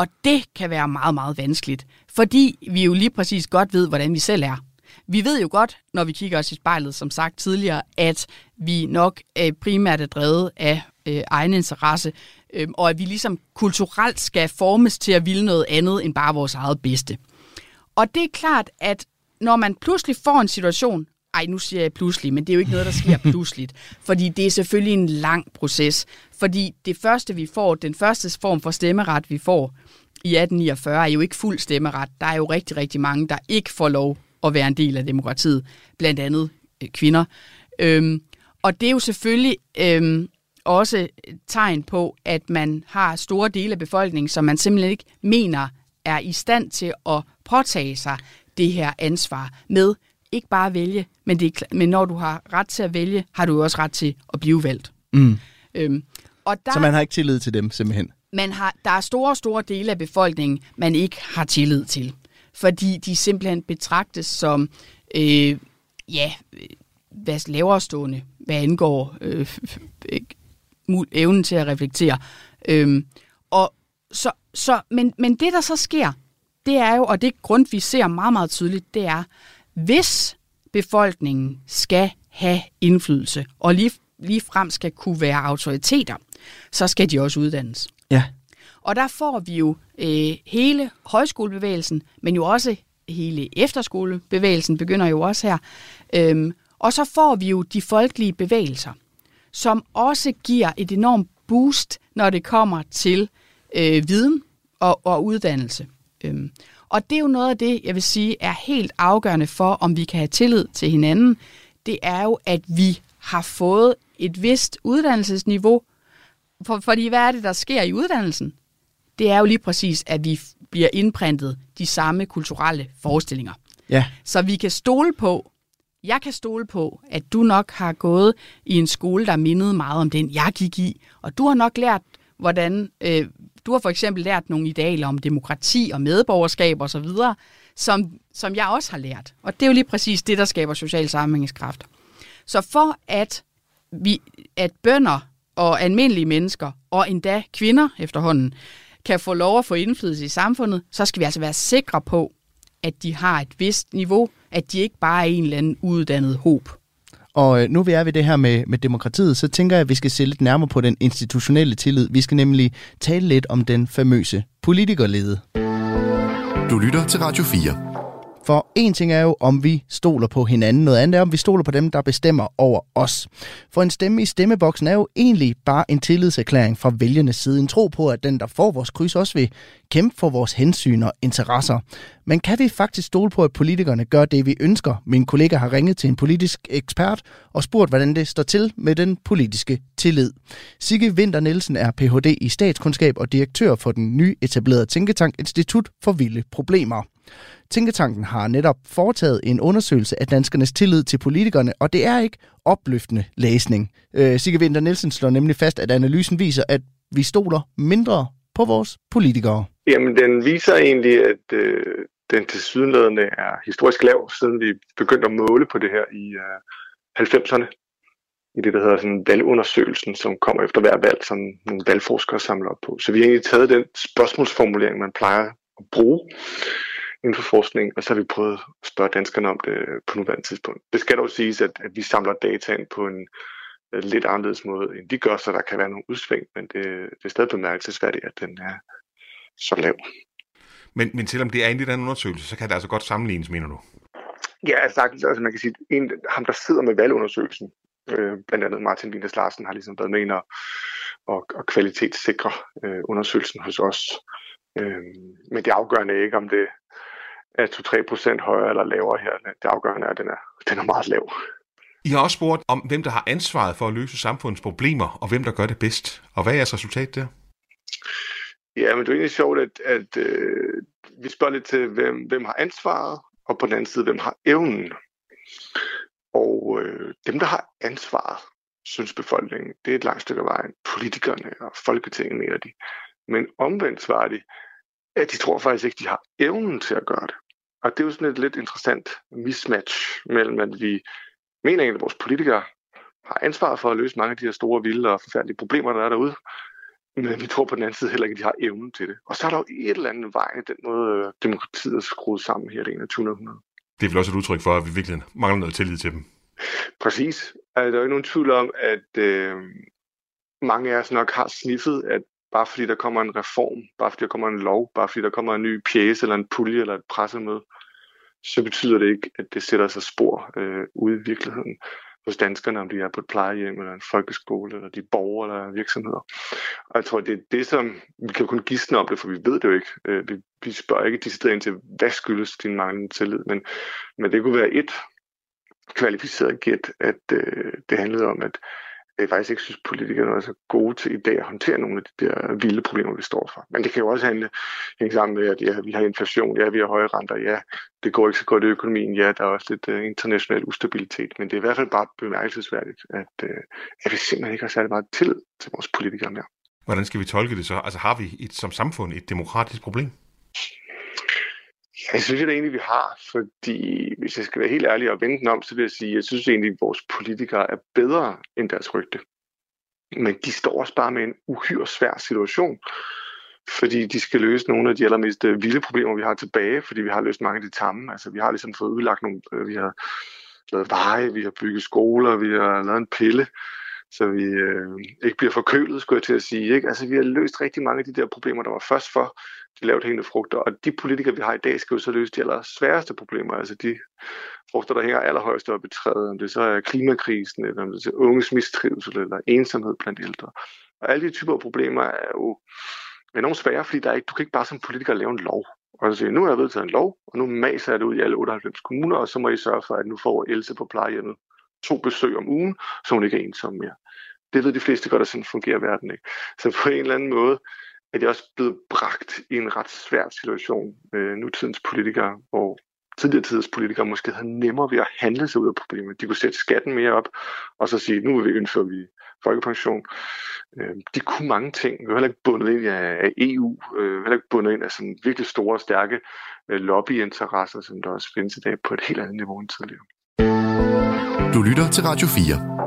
Og det kan være meget, meget vanskeligt, fordi vi jo lige præcis godt ved, hvordan vi selv er. Vi ved jo godt, når vi kigger os i spejlet, som sagt tidligere, at vi nok er primært er drevet af øh, egen interesse, øh, og at vi ligesom kulturelt skal formes til at ville noget andet end bare vores eget bedste. Og det er klart, at når man pludselig får en situation, ej, nu siger jeg pludselig, men det er jo ikke noget, der sker pludseligt, fordi det er selvfølgelig en lang proces. Fordi det første, vi får, den første form for stemmeret, vi får i 1849, er jo ikke fuld stemmeret. Der er jo rigtig, rigtig mange, der ikke får lov at være en del af demokratiet, blandt andet øh, kvinder. Øhm, og det er jo selvfølgelig øhm, også tegn på, at man har store dele af befolkningen, som man simpelthen ikke mener er i stand til at påtage sig det her ansvar med ikke bare at vælge, men, det er, men når du har ret til at vælge, har du også ret til at blive valgt. Mm. Øhm, og der, Så man har ikke tillid til dem simpelthen? Man har, der er store, store dele af befolkningen, man ikke har tillid til. Fordi de simpelthen betragtes som, øh, ja, øh, hvad lavere stående, hvad angår øh, evnen til at reflektere. Øhm, og så, så, men, men det, der så sker, det er jo, og det grund, vi ser meget, meget tydeligt, det er, hvis befolkningen skal have indflydelse, og lige, lige frem skal kunne være autoriteter, så skal de også uddannes. Ja. Og der får vi jo øh, hele højskolebevægelsen, men jo også hele efterskolebevægelsen begynder jo også her. Øhm, og så får vi jo de folkelige bevægelser som også giver et enormt boost, når det kommer til øh, viden og, og uddannelse. Øhm, og det er jo noget af det, jeg vil sige, er helt afgørende for, om vi kan have tillid til hinanden. Det er jo, at vi har fået et vist uddannelsesniveau. For, fordi hvad er det, der sker i uddannelsen? Det er jo lige præcis, at vi bliver indprintet de samme kulturelle forestillinger. Ja. Så vi kan stole på, jeg kan stole på, at du nok har gået i en skole, der mindede meget om den, jeg gik i. Og du har nok lært, hvordan... Øh, du har for eksempel lært nogle idealer om demokrati og medborgerskab osv., som, som jeg også har lært. Og det er jo lige præcis det, der skaber social sammenhængskraft. Så for at, vi, at bønder og almindelige mennesker, og endda kvinder efterhånden, kan få lov at få indflydelse i samfundet, så skal vi altså være sikre på, at de har et vist niveau, at de ikke bare er en eller anden uddannet håb. Og øh, nu vi er ved det her med, med demokratiet, så tænker jeg, at vi skal se lidt nærmere på den institutionelle tillid. Vi skal nemlig tale lidt om den famøse politikerlede. Du lytter til Radio 4. For en ting er jo, om vi stoler på hinanden. Noget andet er, om vi stoler på dem, der bestemmer over os. For en stemme i stemmeboksen er jo egentlig bare en tillidserklæring fra vælgernes side. En tro på, at den, der får vores kryds, også vil kæmpe for vores hensyn og interesser. Men kan vi faktisk stole på, at politikerne gør det, vi ønsker? Min kollega har ringet til en politisk ekspert og spurgt, hvordan det står til med den politiske tillid. Sigge Winter Nielsen er Ph.D. i statskundskab og direktør for den nye etablerede tænketank Institut for Vilde Problemer. Tænketanken har netop foretaget en undersøgelse af danskernes tillid til politikerne, og det er ikke opløftende læsning. Øh, Sigge Winter Nielsen slår nemlig fast, at analysen viser, at vi stoler mindre på vores politikere? Jamen, den viser egentlig, at øh, den tilsyneladende er historisk lav, siden vi begyndte at måle på det her i øh, 90'erne. I det, der hedder sådan valgundersøgelsen, som kommer efter hver valg, som nogle valgforskere samler op på. Så vi har egentlig taget den spørgsmålsformulering, man plejer at bruge inden for forskning, og så har vi prøvet at spørge danskerne om det på nuværende tidspunkt. Det skal dog siges, at, at vi samler data ind på en øh, lidt anderledes måde, end de gør, så der kan være nogle udsving, men det, det er stadig bemærkelsesværdigt, at den er så lav. Men, men selvom det er en lidt anden undersøgelse, så kan det altså godt sammenlignes, mener du? Ja, sagtens. Altså man kan sige, en, ham der sidder med valgundersøgelsen, øh, blandt andet Martin Winters Larsen, har ligesom været med ind og, og, og kvalitetssikre øh, undersøgelsen hos os. Øh, men det afgørende er ikke, om det er 2-3% højere eller lavere her. Det afgørende er, at den er, den er meget lav. I har også spurgt om, hvem der har ansvaret for at løse samfundets problemer, og hvem der gør det bedst. Og hvad er jeres resultat der? Ja, men det er egentlig sjovt, at, at øh, vi spørger lidt til, hvem, hvem har ansvaret, og på den anden side, hvem har evnen. Og øh, dem, der har ansvaret, synes befolkningen, det er et langt stykke af vejen. Politikerne og Folketinget mener de. Men omvendt svarer de, at de tror faktisk ikke, de har evnen til at gøre det. Og det er jo sådan et lidt interessant mismatch mellem, at vi mener egentlig, at vores politikere har ansvar for at løse mange af de her store, vilde og forfærdelige problemer, der er derude. Men vi tror på den anden side heller ikke, at de har evnen til det. Og så er der jo et eller andet vej i den måde, øh, demokratiet er skruet sammen her i det 21. århundrede. Det er vel også et udtryk for, at vi virkelig mangler noget tillid til dem. Præcis. Altså, der er jo ikke nogen tvivl om, at øh, mange af os nok har sniffet, at bare fordi der kommer en reform, bare fordi der kommer en lov, bare fordi der kommer en ny pjæse eller en pulje eller et pressemøde, så betyder det ikke, at det sætter sig spor øh, ude i virkeligheden hos danskerne, om de er på et plejehjem eller en folkeskole, eller de borgere eller virksomheder. Og jeg tror, det er det, som vi kan kun gisne om det, for vi ved det jo ikke. Øh, vi, vi spørger ikke decideret ind til, hvad skyldes din manglende tillid, men, men det kunne være et kvalificeret gæt, at øh, det handlede om, at jeg faktisk ikke synes, politikerne er så gode til i dag at håndtere nogle af de der vilde problemer, vi står for. Men det kan jo også handle, hænge sammen med, at ja, vi har inflation, ja, vi har høje renter, ja, det går ikke så godt i økonomien, ja, der er også lidt uh, international ustabilitet, men det er i hvert fald bare bemærkelsesværdigt, at, uh, at vi simpelthen ikke har særlig meget tillid til vores politikere mere. Hvordan skal vi tolke det så? Altså har vi et, som samfund et demokratisk problem? Ja, jeg synes det egentlig, vi har, fordi hvis jeg skal være helt ærlig og vende den om, så vil jeg sige, at jeg synes egentlig, at vores politikere er bedre end deres rygte. Men de står også bare med en uhyre svær situation, fordi de skal løse nogle af de allermest øh, vilde problemer, vi har tilbage, fordi vi har løst mange af de tamme. Altså, vi har ligesom fået udlagt nogle, øh, vi har lavet veje, vi har bygget skoler, vi har lavet en pille, så vi øh, ikke bliver forkølet, skulle jeg til at sige. Ikke? Altså, vi har løst rigtig mange af de der problemer, der var først for de lavt hængende frugter, og de politikere, vi har i dag, skal jo så løse de aller sværeste problemer, altså de frugter, der hænger allerhøjst op i træet, om det så er klimakrisen, eller om det er unges mistrivsel, eller ensomhed blandt ældre. Og alle de typer af problemer er jo enormt svære, fordi der er ikke, du kan ikke bare som politiker lave en lov. Og så siger, nu har jeg vedtaget en lov, og nu maser jeg det ud i alle 98 kommuner, og så må I sørge for, at nu får Else på plejehjemmet to besøg om ugen, så hun ikke er ensom mere. Det ved de fleste godt, at sådan fungerer verden ikke. Så på en eller anden måde er de også blevet bragt i en ret svær situation med nutidens politikere, hvor tidligere tiders politikere måske havde nemmere ved at handle sig ud af problemet. De kunne sætte skatten mere op, og så sige, nu vil vi indføre vi folkepension. Øh, de kunne mange ting. Vi var heller ikke bundet ind af EU. Øh, vi var heller ikke bundet ind af sådan virkelig store og stærke øh, lobbyinteresser, som der også findes i dag på et helt andet niveau end tidligere. Du lytter til Radio 4.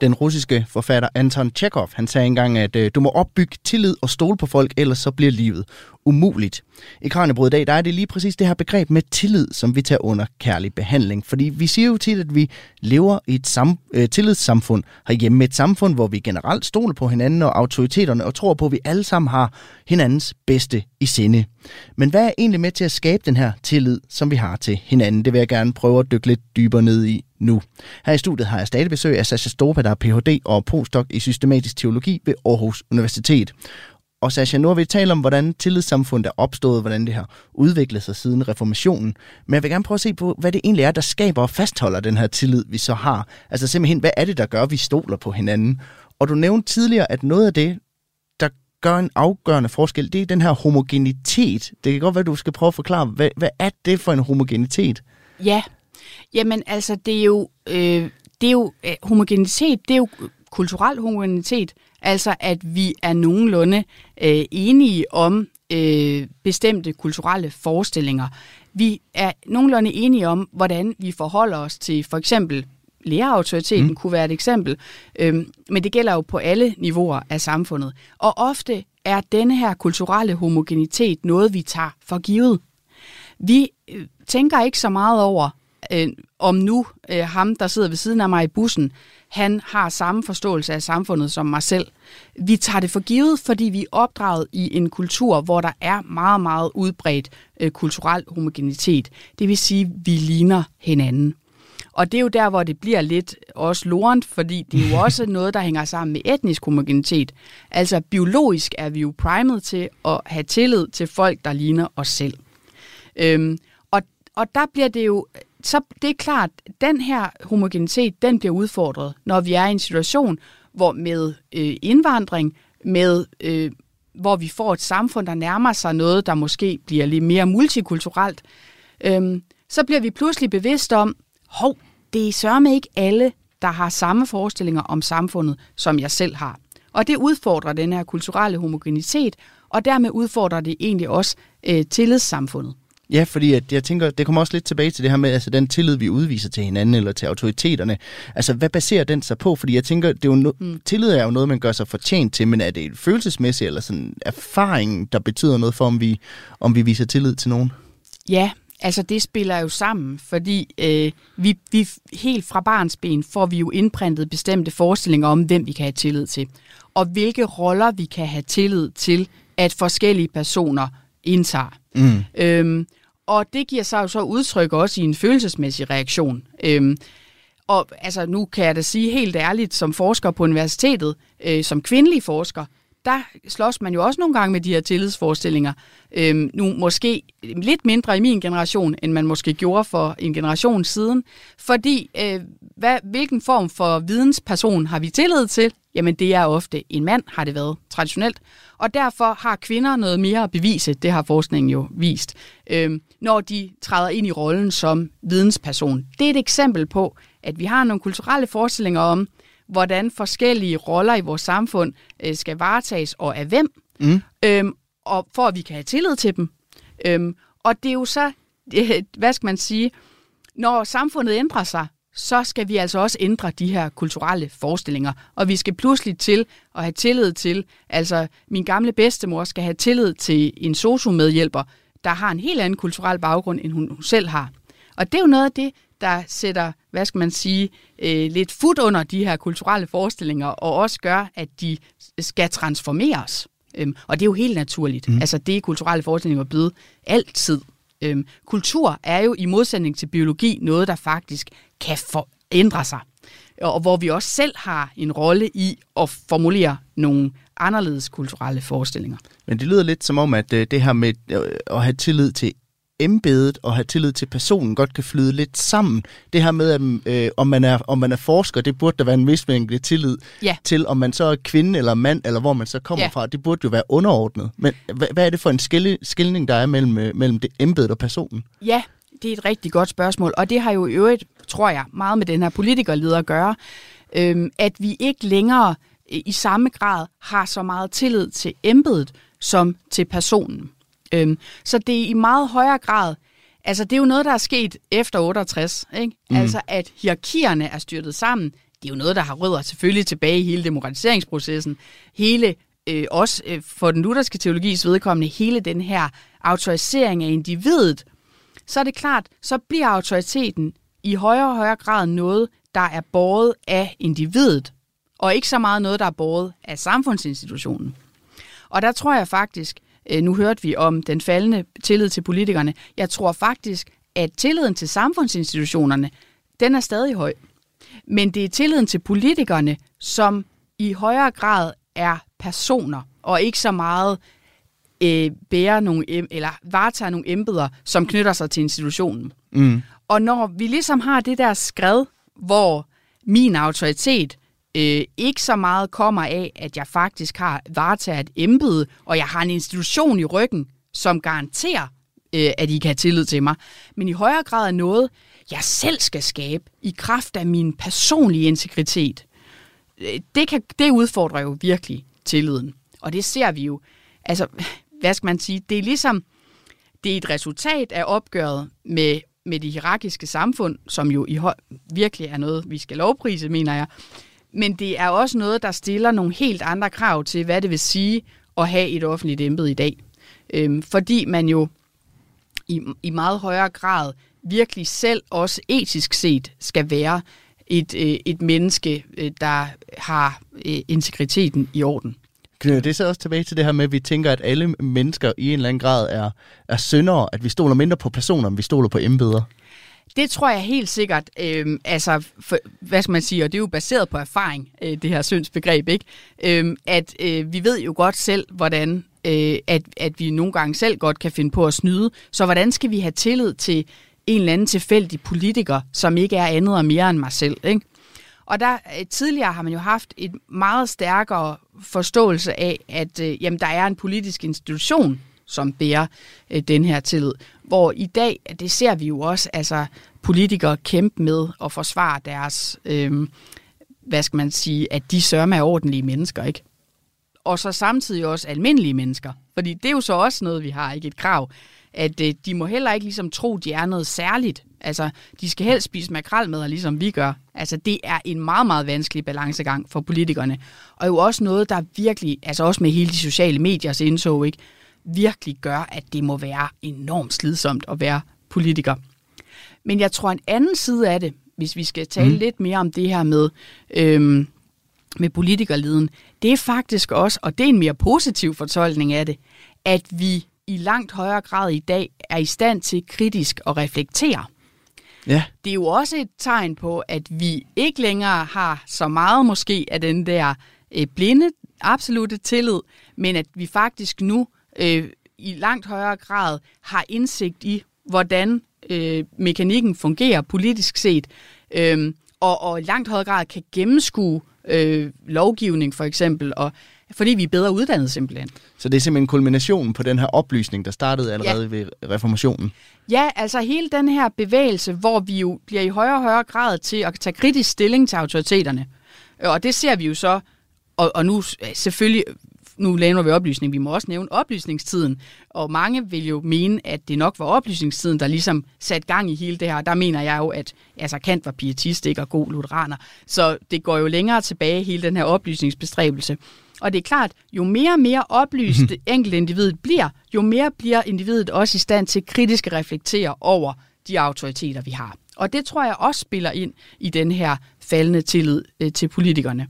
Den russiske forfatter Anton Chekhov, han sagde engang, at øh, du må opbygge tillid og stole på folk, ellers så bliver livet umuligt. I Kranjebrud i dag, der er det lige præcis det her begreb med tillid, som vi tager under kærlig behandling. Fordi vi siger jo tit, at vi lever i et sam- øh, tillidssamfund herhjemme. Et samfund, hvor vi generelt stoler på hinanden og autoriteterne og tror på, at vi alle sammen har hinandens bedste i sinde. Men hvad er egentlig med til at skabe den her tillid, som vi har til hinanden? Det vil jeg gerne prøve at dykke lidt dybere ned i nu. Her i studiet har jeg stadig besøg af Sascha Storpa, der er Ph.D. og postdoc i systematisk teologi ved Aarhus Universitet. Og Sascha, nu har vi talt om, hvordan tillidssamfundet er opstået, hvordan det har udviklet sig siden reformationen. Men jeg vil gerne prøve at se på, hvad det egentlig er, der skaber og fastholder den her tillid, vi så har. Altså simpelthen, hvad er det, der gør, at vi stoler på hinanden? Og du nævnte tidligere, at noget af det, der gør en afgørende forskel, det er den her homogenitet. Det kan godt være, at du skal prøve at forklare, hvad, hvad er det for en homogenitet? Ja, jamen altså, det er jo, øh, det er jo øh, homogenitet, det er jo kulturel homogenitet, Altså at vi er nogenlunde øh, enige om øh, bestemte kulturelle forestillinger. Vi er nogenlunde enige om, hvordan vi forholder os til for eksempel lærerautoriteten mm. kunne være et eksempel, øhm, men det gælder jo på alle niveauer af samfundet. Og ofte er denne her kulturelle homogenitet noget, vi tager for givet. Vi øh, tænker ikke så meget over, øh, om nu øh, ham, der sidder ved siden af mig i bussen, han har samme forståelse af samfundet som mig selv. Vi tager det for givet, fordi vi er opdraget i en kultur, hvor der er meget, meget udbredt øh, kulturel homogenitet. Det vil sige, at vi ligner hinanden. Og det er jo der, hvor det bliver lidt også lorent, fordi det er jo også noget, der hænger sammen med etnisk homogenitet. Altså biologisk er vi jo primet til at have tillid til folk, der ligner os selv. Øhm, og, og der bliver det jo, så det er klart, den her homogenitet, den bliver udfordret, når vi er i en situation, hvor med øh, indvandring, med øh, hvor vi får et samfund, der nærmer sig noget, der måske bliver lidt mere multikulturelt, øhm, så bliver vi pludselig bevidst om, hov, det er sørme ikke alle, der har samme forestillinger om samfundet, som jeg selv har. Og det udfordrer den her kulturelle homogenitet, og dermed udfordrer det egentlig også øh, tillidssamfundet. Ja, fordi at jeg tænker, det kommer også lidt tilbage til det her med altså den tillid, vi udviser til hinanden eller til autoriteterne. Altså, hvad baserer den sig på? Fordi jeg tænker, det er jo no- mm. tillid er jo noget, man gør sig fortjent til, men er det et følelsesmæssigt eller sådan erfaring, der betyder noget for, om vi, om vi viser tillid til nogen? Ja, Altså det spiller jo sammen, fordi øh, vi, vi helt fra barns ben får vi jo indprintet bestemte forestillinger om, hvem vi kan have tillid til, og hvilke roller vi kan have tillid til, at forskellige personer indtager. Mm. Øhm, og det giver sig jo så udtryk også i en følelsesmæssig reaktion. Øhm, og altså, nu kan jeg da sige helt ærligt, som forsker på universitetet, øh, som kvindelig forsker, der slås man jo også nogle gange med de her tillidsforestillinger. Øhm, nu måske lidt mindre i min generation, end man måske gjorde for en generation siden. Fordi øh, hvad, hvilken form for vidensperson har vi tillid til? Jamen det er ofte en mand, har det været traditionelt. Og derfor har kvinder noget mere at bevise, det har forskningen jo vist, øhm, når de træder ind i rollen som vidensperson. Det er et eksempel på, at vi har nogle kulturelle forestillinger om, hvordan forskellige roller i vores samfund øh, skal varetages og af hvem, mm. øhm, og for at vi kan have tillid til dem. Øhm, og det er jo så, øh, hvad skal man sige, når samfundet ændrer sig, så skal vi altså også ændre de her kulturelle forestillinger. Og vi skal pludselig til at have tillid til, altså min gamle bedstemor skal have tillid til en sociomedhjælper, der har en helt anden kulturel baggrund, end hun selv har. Og det er jo noget af det, der sætter, hvad skal man sige, øh, lidt fod under de her kulturelle forestillinger, og også gør, at de skal transformeres. Øhm, og det er jo helt naturligt. Mm. Altså det er kulturelle forestillinger blevet altid. Øhm, kultur er jo i modsætning til biologi noget, der faktisk kan ændre sig. Og hvor vi også selv har en rolle i at formulere nogle anderledes kulturelle forestillinger. Men det lyder lidt som om, at øh, det her med øh, at have tillid til embedet og have tillid til personen godt kan flyde lidt sammen. Det her med, at, øh, om, man er, om man er forsker, det burde der være en vis mængde tillid ja. til, om man så er kvinde eller mand, eller hvor man så kommer ja. fra. Det burde jo være underordnet. Men hvad, hvad er det for en skille, skilning, der er mellem, øh, mellem det embedet og personen? Ja, det er et rigtig godt spørgsmål, og det har jo i øvrigt, tror jeg, meget med den her politikerleder at gøre, øh, at vi ikke længere i samme grad har så meget tillid til embedet som til personen. Øhm, så det er i meget højere grad, altså det er jo noget, der er sket efter 68, ikke? Mm. altså at hierarkierne er styrtet sammen. Det er jo noget, der har rødder selvfølgelig tilbage i hele demokratiseringsprocessen. Hele, øh, også øh, for den lutherske teologis vedkommende, hele den her autorisering af individet, så er det klart, så bliver autoriteten i højere og højere grad noget, der er båret af individet, og ikke så meget noget, der er båret af samfundsinstitutionen. Og der tror jeg faktisk, nu hørte vi om den faldende tillid til politikerne. Jeg tror faktisk, at tilliden til samfundsinstitutionerne, den er stadig høj. Men det er tilliden til politikerne, som i højere grad er personer, og ikke så meget øh, bærer nogle, eller varetager nogle embeder, som knytter sig til institutionen. Mm. Og når vi ligesom har det der skred, hvor min autoritet øh, ikke så meget kommer af, at jeg faktisk har varetaget et embede, og jeg har en institution i ryggen, som garanterer, øh, at I kan have tillid til mig, men i højere grad er noget, jeg selv skal skabe i kraft af min personlige integritet. Øh, det, kan, det udfordrer jo virkelig tilliden. Og det ser vi jo. Altså, hvad skal man sige? Det er ligesom, det er et resultat af opgøret med, med det hierarkiske samfund, som jo i høj, virkelig er noget, vi skal lovprise, mener jeg. Men det er også noget, der stiller nogle helt andre krav til, hvad det vil sige at have et offentligt embede i dag. Øhm, fordi man jo i, i meget højere grad virkelig selv også etisk set skal være et, øh, et menneske, øh, der har øh, integriteten i orden. Knyder det så også tilbage til det her med, at vi tænker, at alle mennesker i en eller anden grad er, er syndere, at vi stoler mindre på personer, end vi stoler på embeder? Det tror jeg helt sikkert, øh, altså, for, hvad skal man sige, og det er jo baseret på erfaring, øh, det her syndsbegreb, ikke? Øh, at øh, vi ved jo godt selv, hvordan øh, at, at vi nogle gange selv godt kan finde på at snyde. Så hvordan skal vi have tillid til en eller anden tilfældig politiker, som ikke er andet og mere end mig selv, ikke? Og der øh, tidligere har man jo haft et meget stærkere forståelse af, at øh, jamen, der er en politisk institution, som bærer øh, den her tillid. Hvor i dag, det ser vi jo også, altså politikere kæmpe med at forsvare deres, øh, hvad skal man sige, at de sørger er ordentlige mennesker, ikke? Og så samtidig også almindelige mennesker. Fordi det er jo så også noget, vi har, ikke et krav, at øh, de må heller ikke ligesom tro, de er noget særligt. Altså, de skal helst spise makrel med, ligesom vi gør. Altså, det er en meget, meget vanskelig balancegang for politikerne. Og jo også noget, der virkelig, altså også med hele de sociale mediers indså, ikke, virkelig gør, at det må være enormt slidsomt at være politiker. Men jeg tror, en anden side af det, hvis vi skal tale mm. lidt mere om det her med, øhm, med politikerleden, det er faktisk også, og det er en mere positiv fortolkning af det, at vi i langt højere grad i dag er i stand til kritisk at reflektere. Ja. Det er jo også et tegn på, at vi ikke længere har så meget måske af den der øh, blinde, absolute tillid, men at vi faktisk nu øh, i langt højere grad har indsigt i, hvordan øh, mekanikken fungerer politisk set, øh, og, og i langt højere grad kan gennemskue øh, lovgivning for eksempel, og fordi vi er bedre uddannet simpelthen. Så det er simpelthen kulminationen på den her oplysning, der startede allerede ja. ved reformationen? Ja, altså hele den her bevægelse, hvor vi jo bliver i højere og højere grad til at tage kritisk stilling til autoriteterne. Og det ser vi jo så, og, og nu selvfølgelig nu laver vi oplysning, vi må også nævne oplysningstiden, og mange vil jo mene, at det nok var oplysningstiden, der ligesom satte gang i hele det her. Der mener jeg jo, at altså Kant var pietist, ikke, og god lutheraner. Så det går jo længere tilbage, hele den her oplysningsbestræbelse. Og det er klart, jo mere og mere oplyst mm. enkeltindividet bliver, jo mere bliver individet også i stand til kritisk at reflektere over de autoriteter, vi har. Og det tror jeg også spiller ind i den her faldende tillid øh, til politikerne.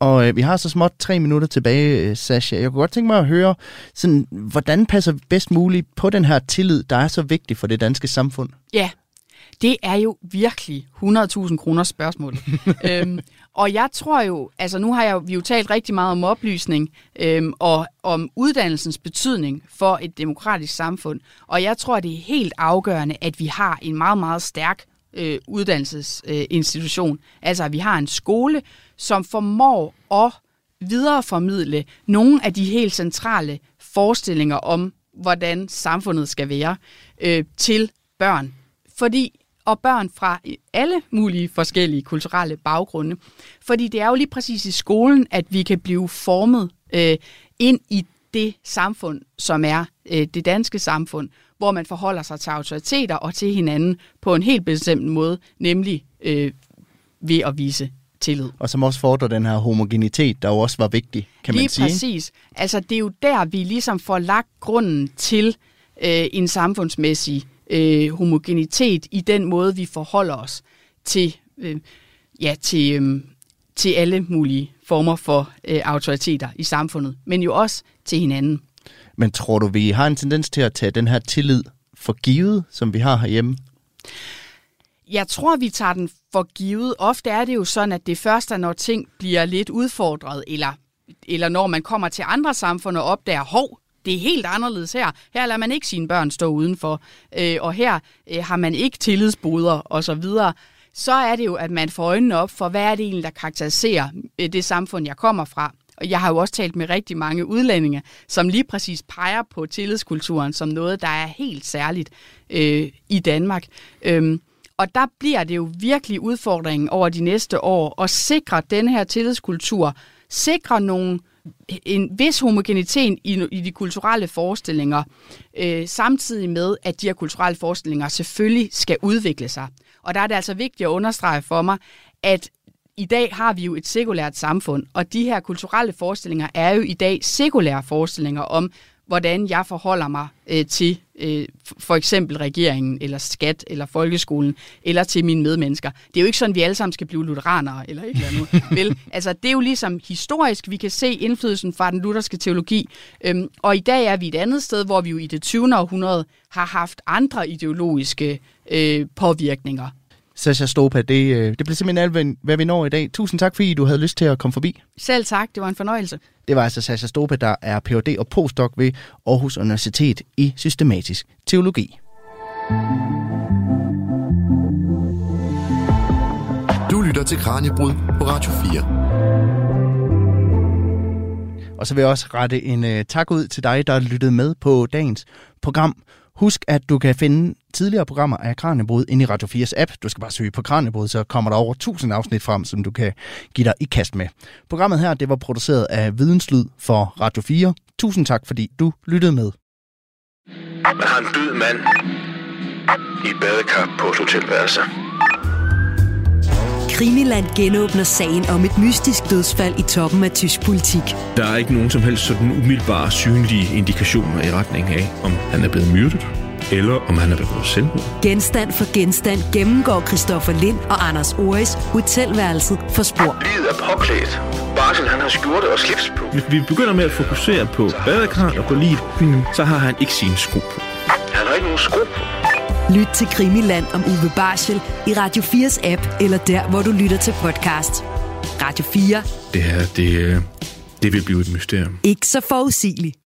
Og øh, vi har så småt tre minutter tilbage, øh, Sasha. Jeg kunne godt tænke mig at høre, sådan, hvordan passer vi bedst muligt på den her tillid, der er så vigtig for det danske samfund? Ja, det er jo virkelig 100.000 kroner spørgsmål. øhm, og jeg tror jo, altså nu har jeg, vi jo talt rigtig meget om oplysning øhm, og om uddannelsens betydning for et demokratisk samfund. Og jeg tror, det er helt afgørende, at vi har en meget, meget stærk øh, uddannelsesinstitution. Øh, altså, at vi har en skole, som formår at videreformidle nogle af de helt centrale forestillinger om, hvordan samfundet skal være øh, til børn. Fordi og børn fra alle mulige forskellige kulturelle baggrunde. Fordi det er jo lige præcis i skolen, at vi kan blive formet øh, ind i det samfund, som er øh, det danske samfund, hvor man forholder sig til autoriteter og til hinanden på en helt bestemt måde, nemlig øh, ved at vise tillid. Og som også fordrer den her homogenitet, der jo også var vigtig, kan Lige man sige. Lige præcis. Altså det er jo der, vi ligesom får lagt grunden til øh, en samfundsmæssig øh, homogenitet i den måde, vi forholder os til, øh, ja, til, øh, til alle mulige former for øh, autoriteter i samfundet, men jo også til hinanden. Men tror du, vi har en tendens til at tage den her tillid for givet, som vi har herhjemme? Jeg tror, vi tager den for givet. Ofte er det jo sådan, at det først er, når ting bliver lidt udfordret, eller, eller når man kommer til andre samfund og opdager, hov, det er helt anderledes her. Her lader man ikke sine børn stå udenfor, øh, og her øh, har man ikke tillidsboder osv., så, så er det jo, at man får øjnene op for, hvad er det egentlig, der karakteriserer øh, det samfund, jeg kommer fra. Og jeg har jo også talt med rigtig mange udlændinge, som lige præcis peger på tillidskulturen som noget, der er helt særligt øh, i Danmark. Øh, og der bliver det jo virkelig udfordringen over de næste år at sikre den her tillidskultur, sikre nogle en vis homogenitet i, i de kulturelle forestillinger, øh, samtidig med, at de her kulturelle forestillinger selvfølgelig skal udvikle sig. Og der er det altså vigtigt at understrege for mig, at i dag har vi jo et sekulært samfund, og de her kulturelle forestillinger er jo i dag sekulære forestillinger om, hvordan jeg forholder mig øh, til øh, for eksempel regeringen, eller skat, eller folkeskolen, eller til mine medmennesker. Det er jo ikke sådan, at vi alle sammen skal blive lutheranere, eller et eller andet. vel? Altså, det er jo ligesom historisk, vi kan se indflydelsen fra den lutherske teologi, øhm, og i dag er vi et andet sted, hvor vi jo i det 20. århundrede har haft andre ideologiske øh, påvirkninger. Sasha Stopa, det, øh, det blev simpelthen alt, hvad vi når i dag. Tusind tak, fordi du havde lyst til at komme forbi. Selv tak, det var en fornøjelse. Det var altså Sasha Stopa, der er Ph.D. og postdoc ved Aarhus Universitet i systematisk teologi. Du lytter til Kranjebrud på Radio 4. Og så vil jeg også rette en uh, tak ud til dig, der lyttede med på dagens program. Husk, at du kan finde tidligere programmer af Kranjebrud inde i Radio 4's app. Du skal bare søge på Kranjebrud, så kommer der over 1000 afsnit frem, som du kan give dig i kast med. Programmet her, det var produceret af Videnslyd for Radio 4. Tusind tak, fordi du lyttede med. Man har en død mand i badekar på et hotelværelse. Krimiland genåbner sagen om et mystisk dødsfald i toppen af tysk politik. Der er ikke nogen som helst sådan umiddelbare synlige indikationer i retning af, om han er blevet myrdet, eller om han er begået selvmord. Genstand for genstand gennemgår Christoffer Lind og Anders Oris hotelværelset for spor. Livet er påklædt. Barsel, han har skjorte og slips på. Hvis vi begynder med at fokusere på badekran og på livet, så har han ikke sine sko på. Han har ikke nogen sko på. Lyt til Krimiland om Uwe Barschel i Radio 4's app, eller der, hvor du lytter til podcast. Radio 4. Det her, det, øh, det vil blive et mysterium. Ikke så forudsigeligt.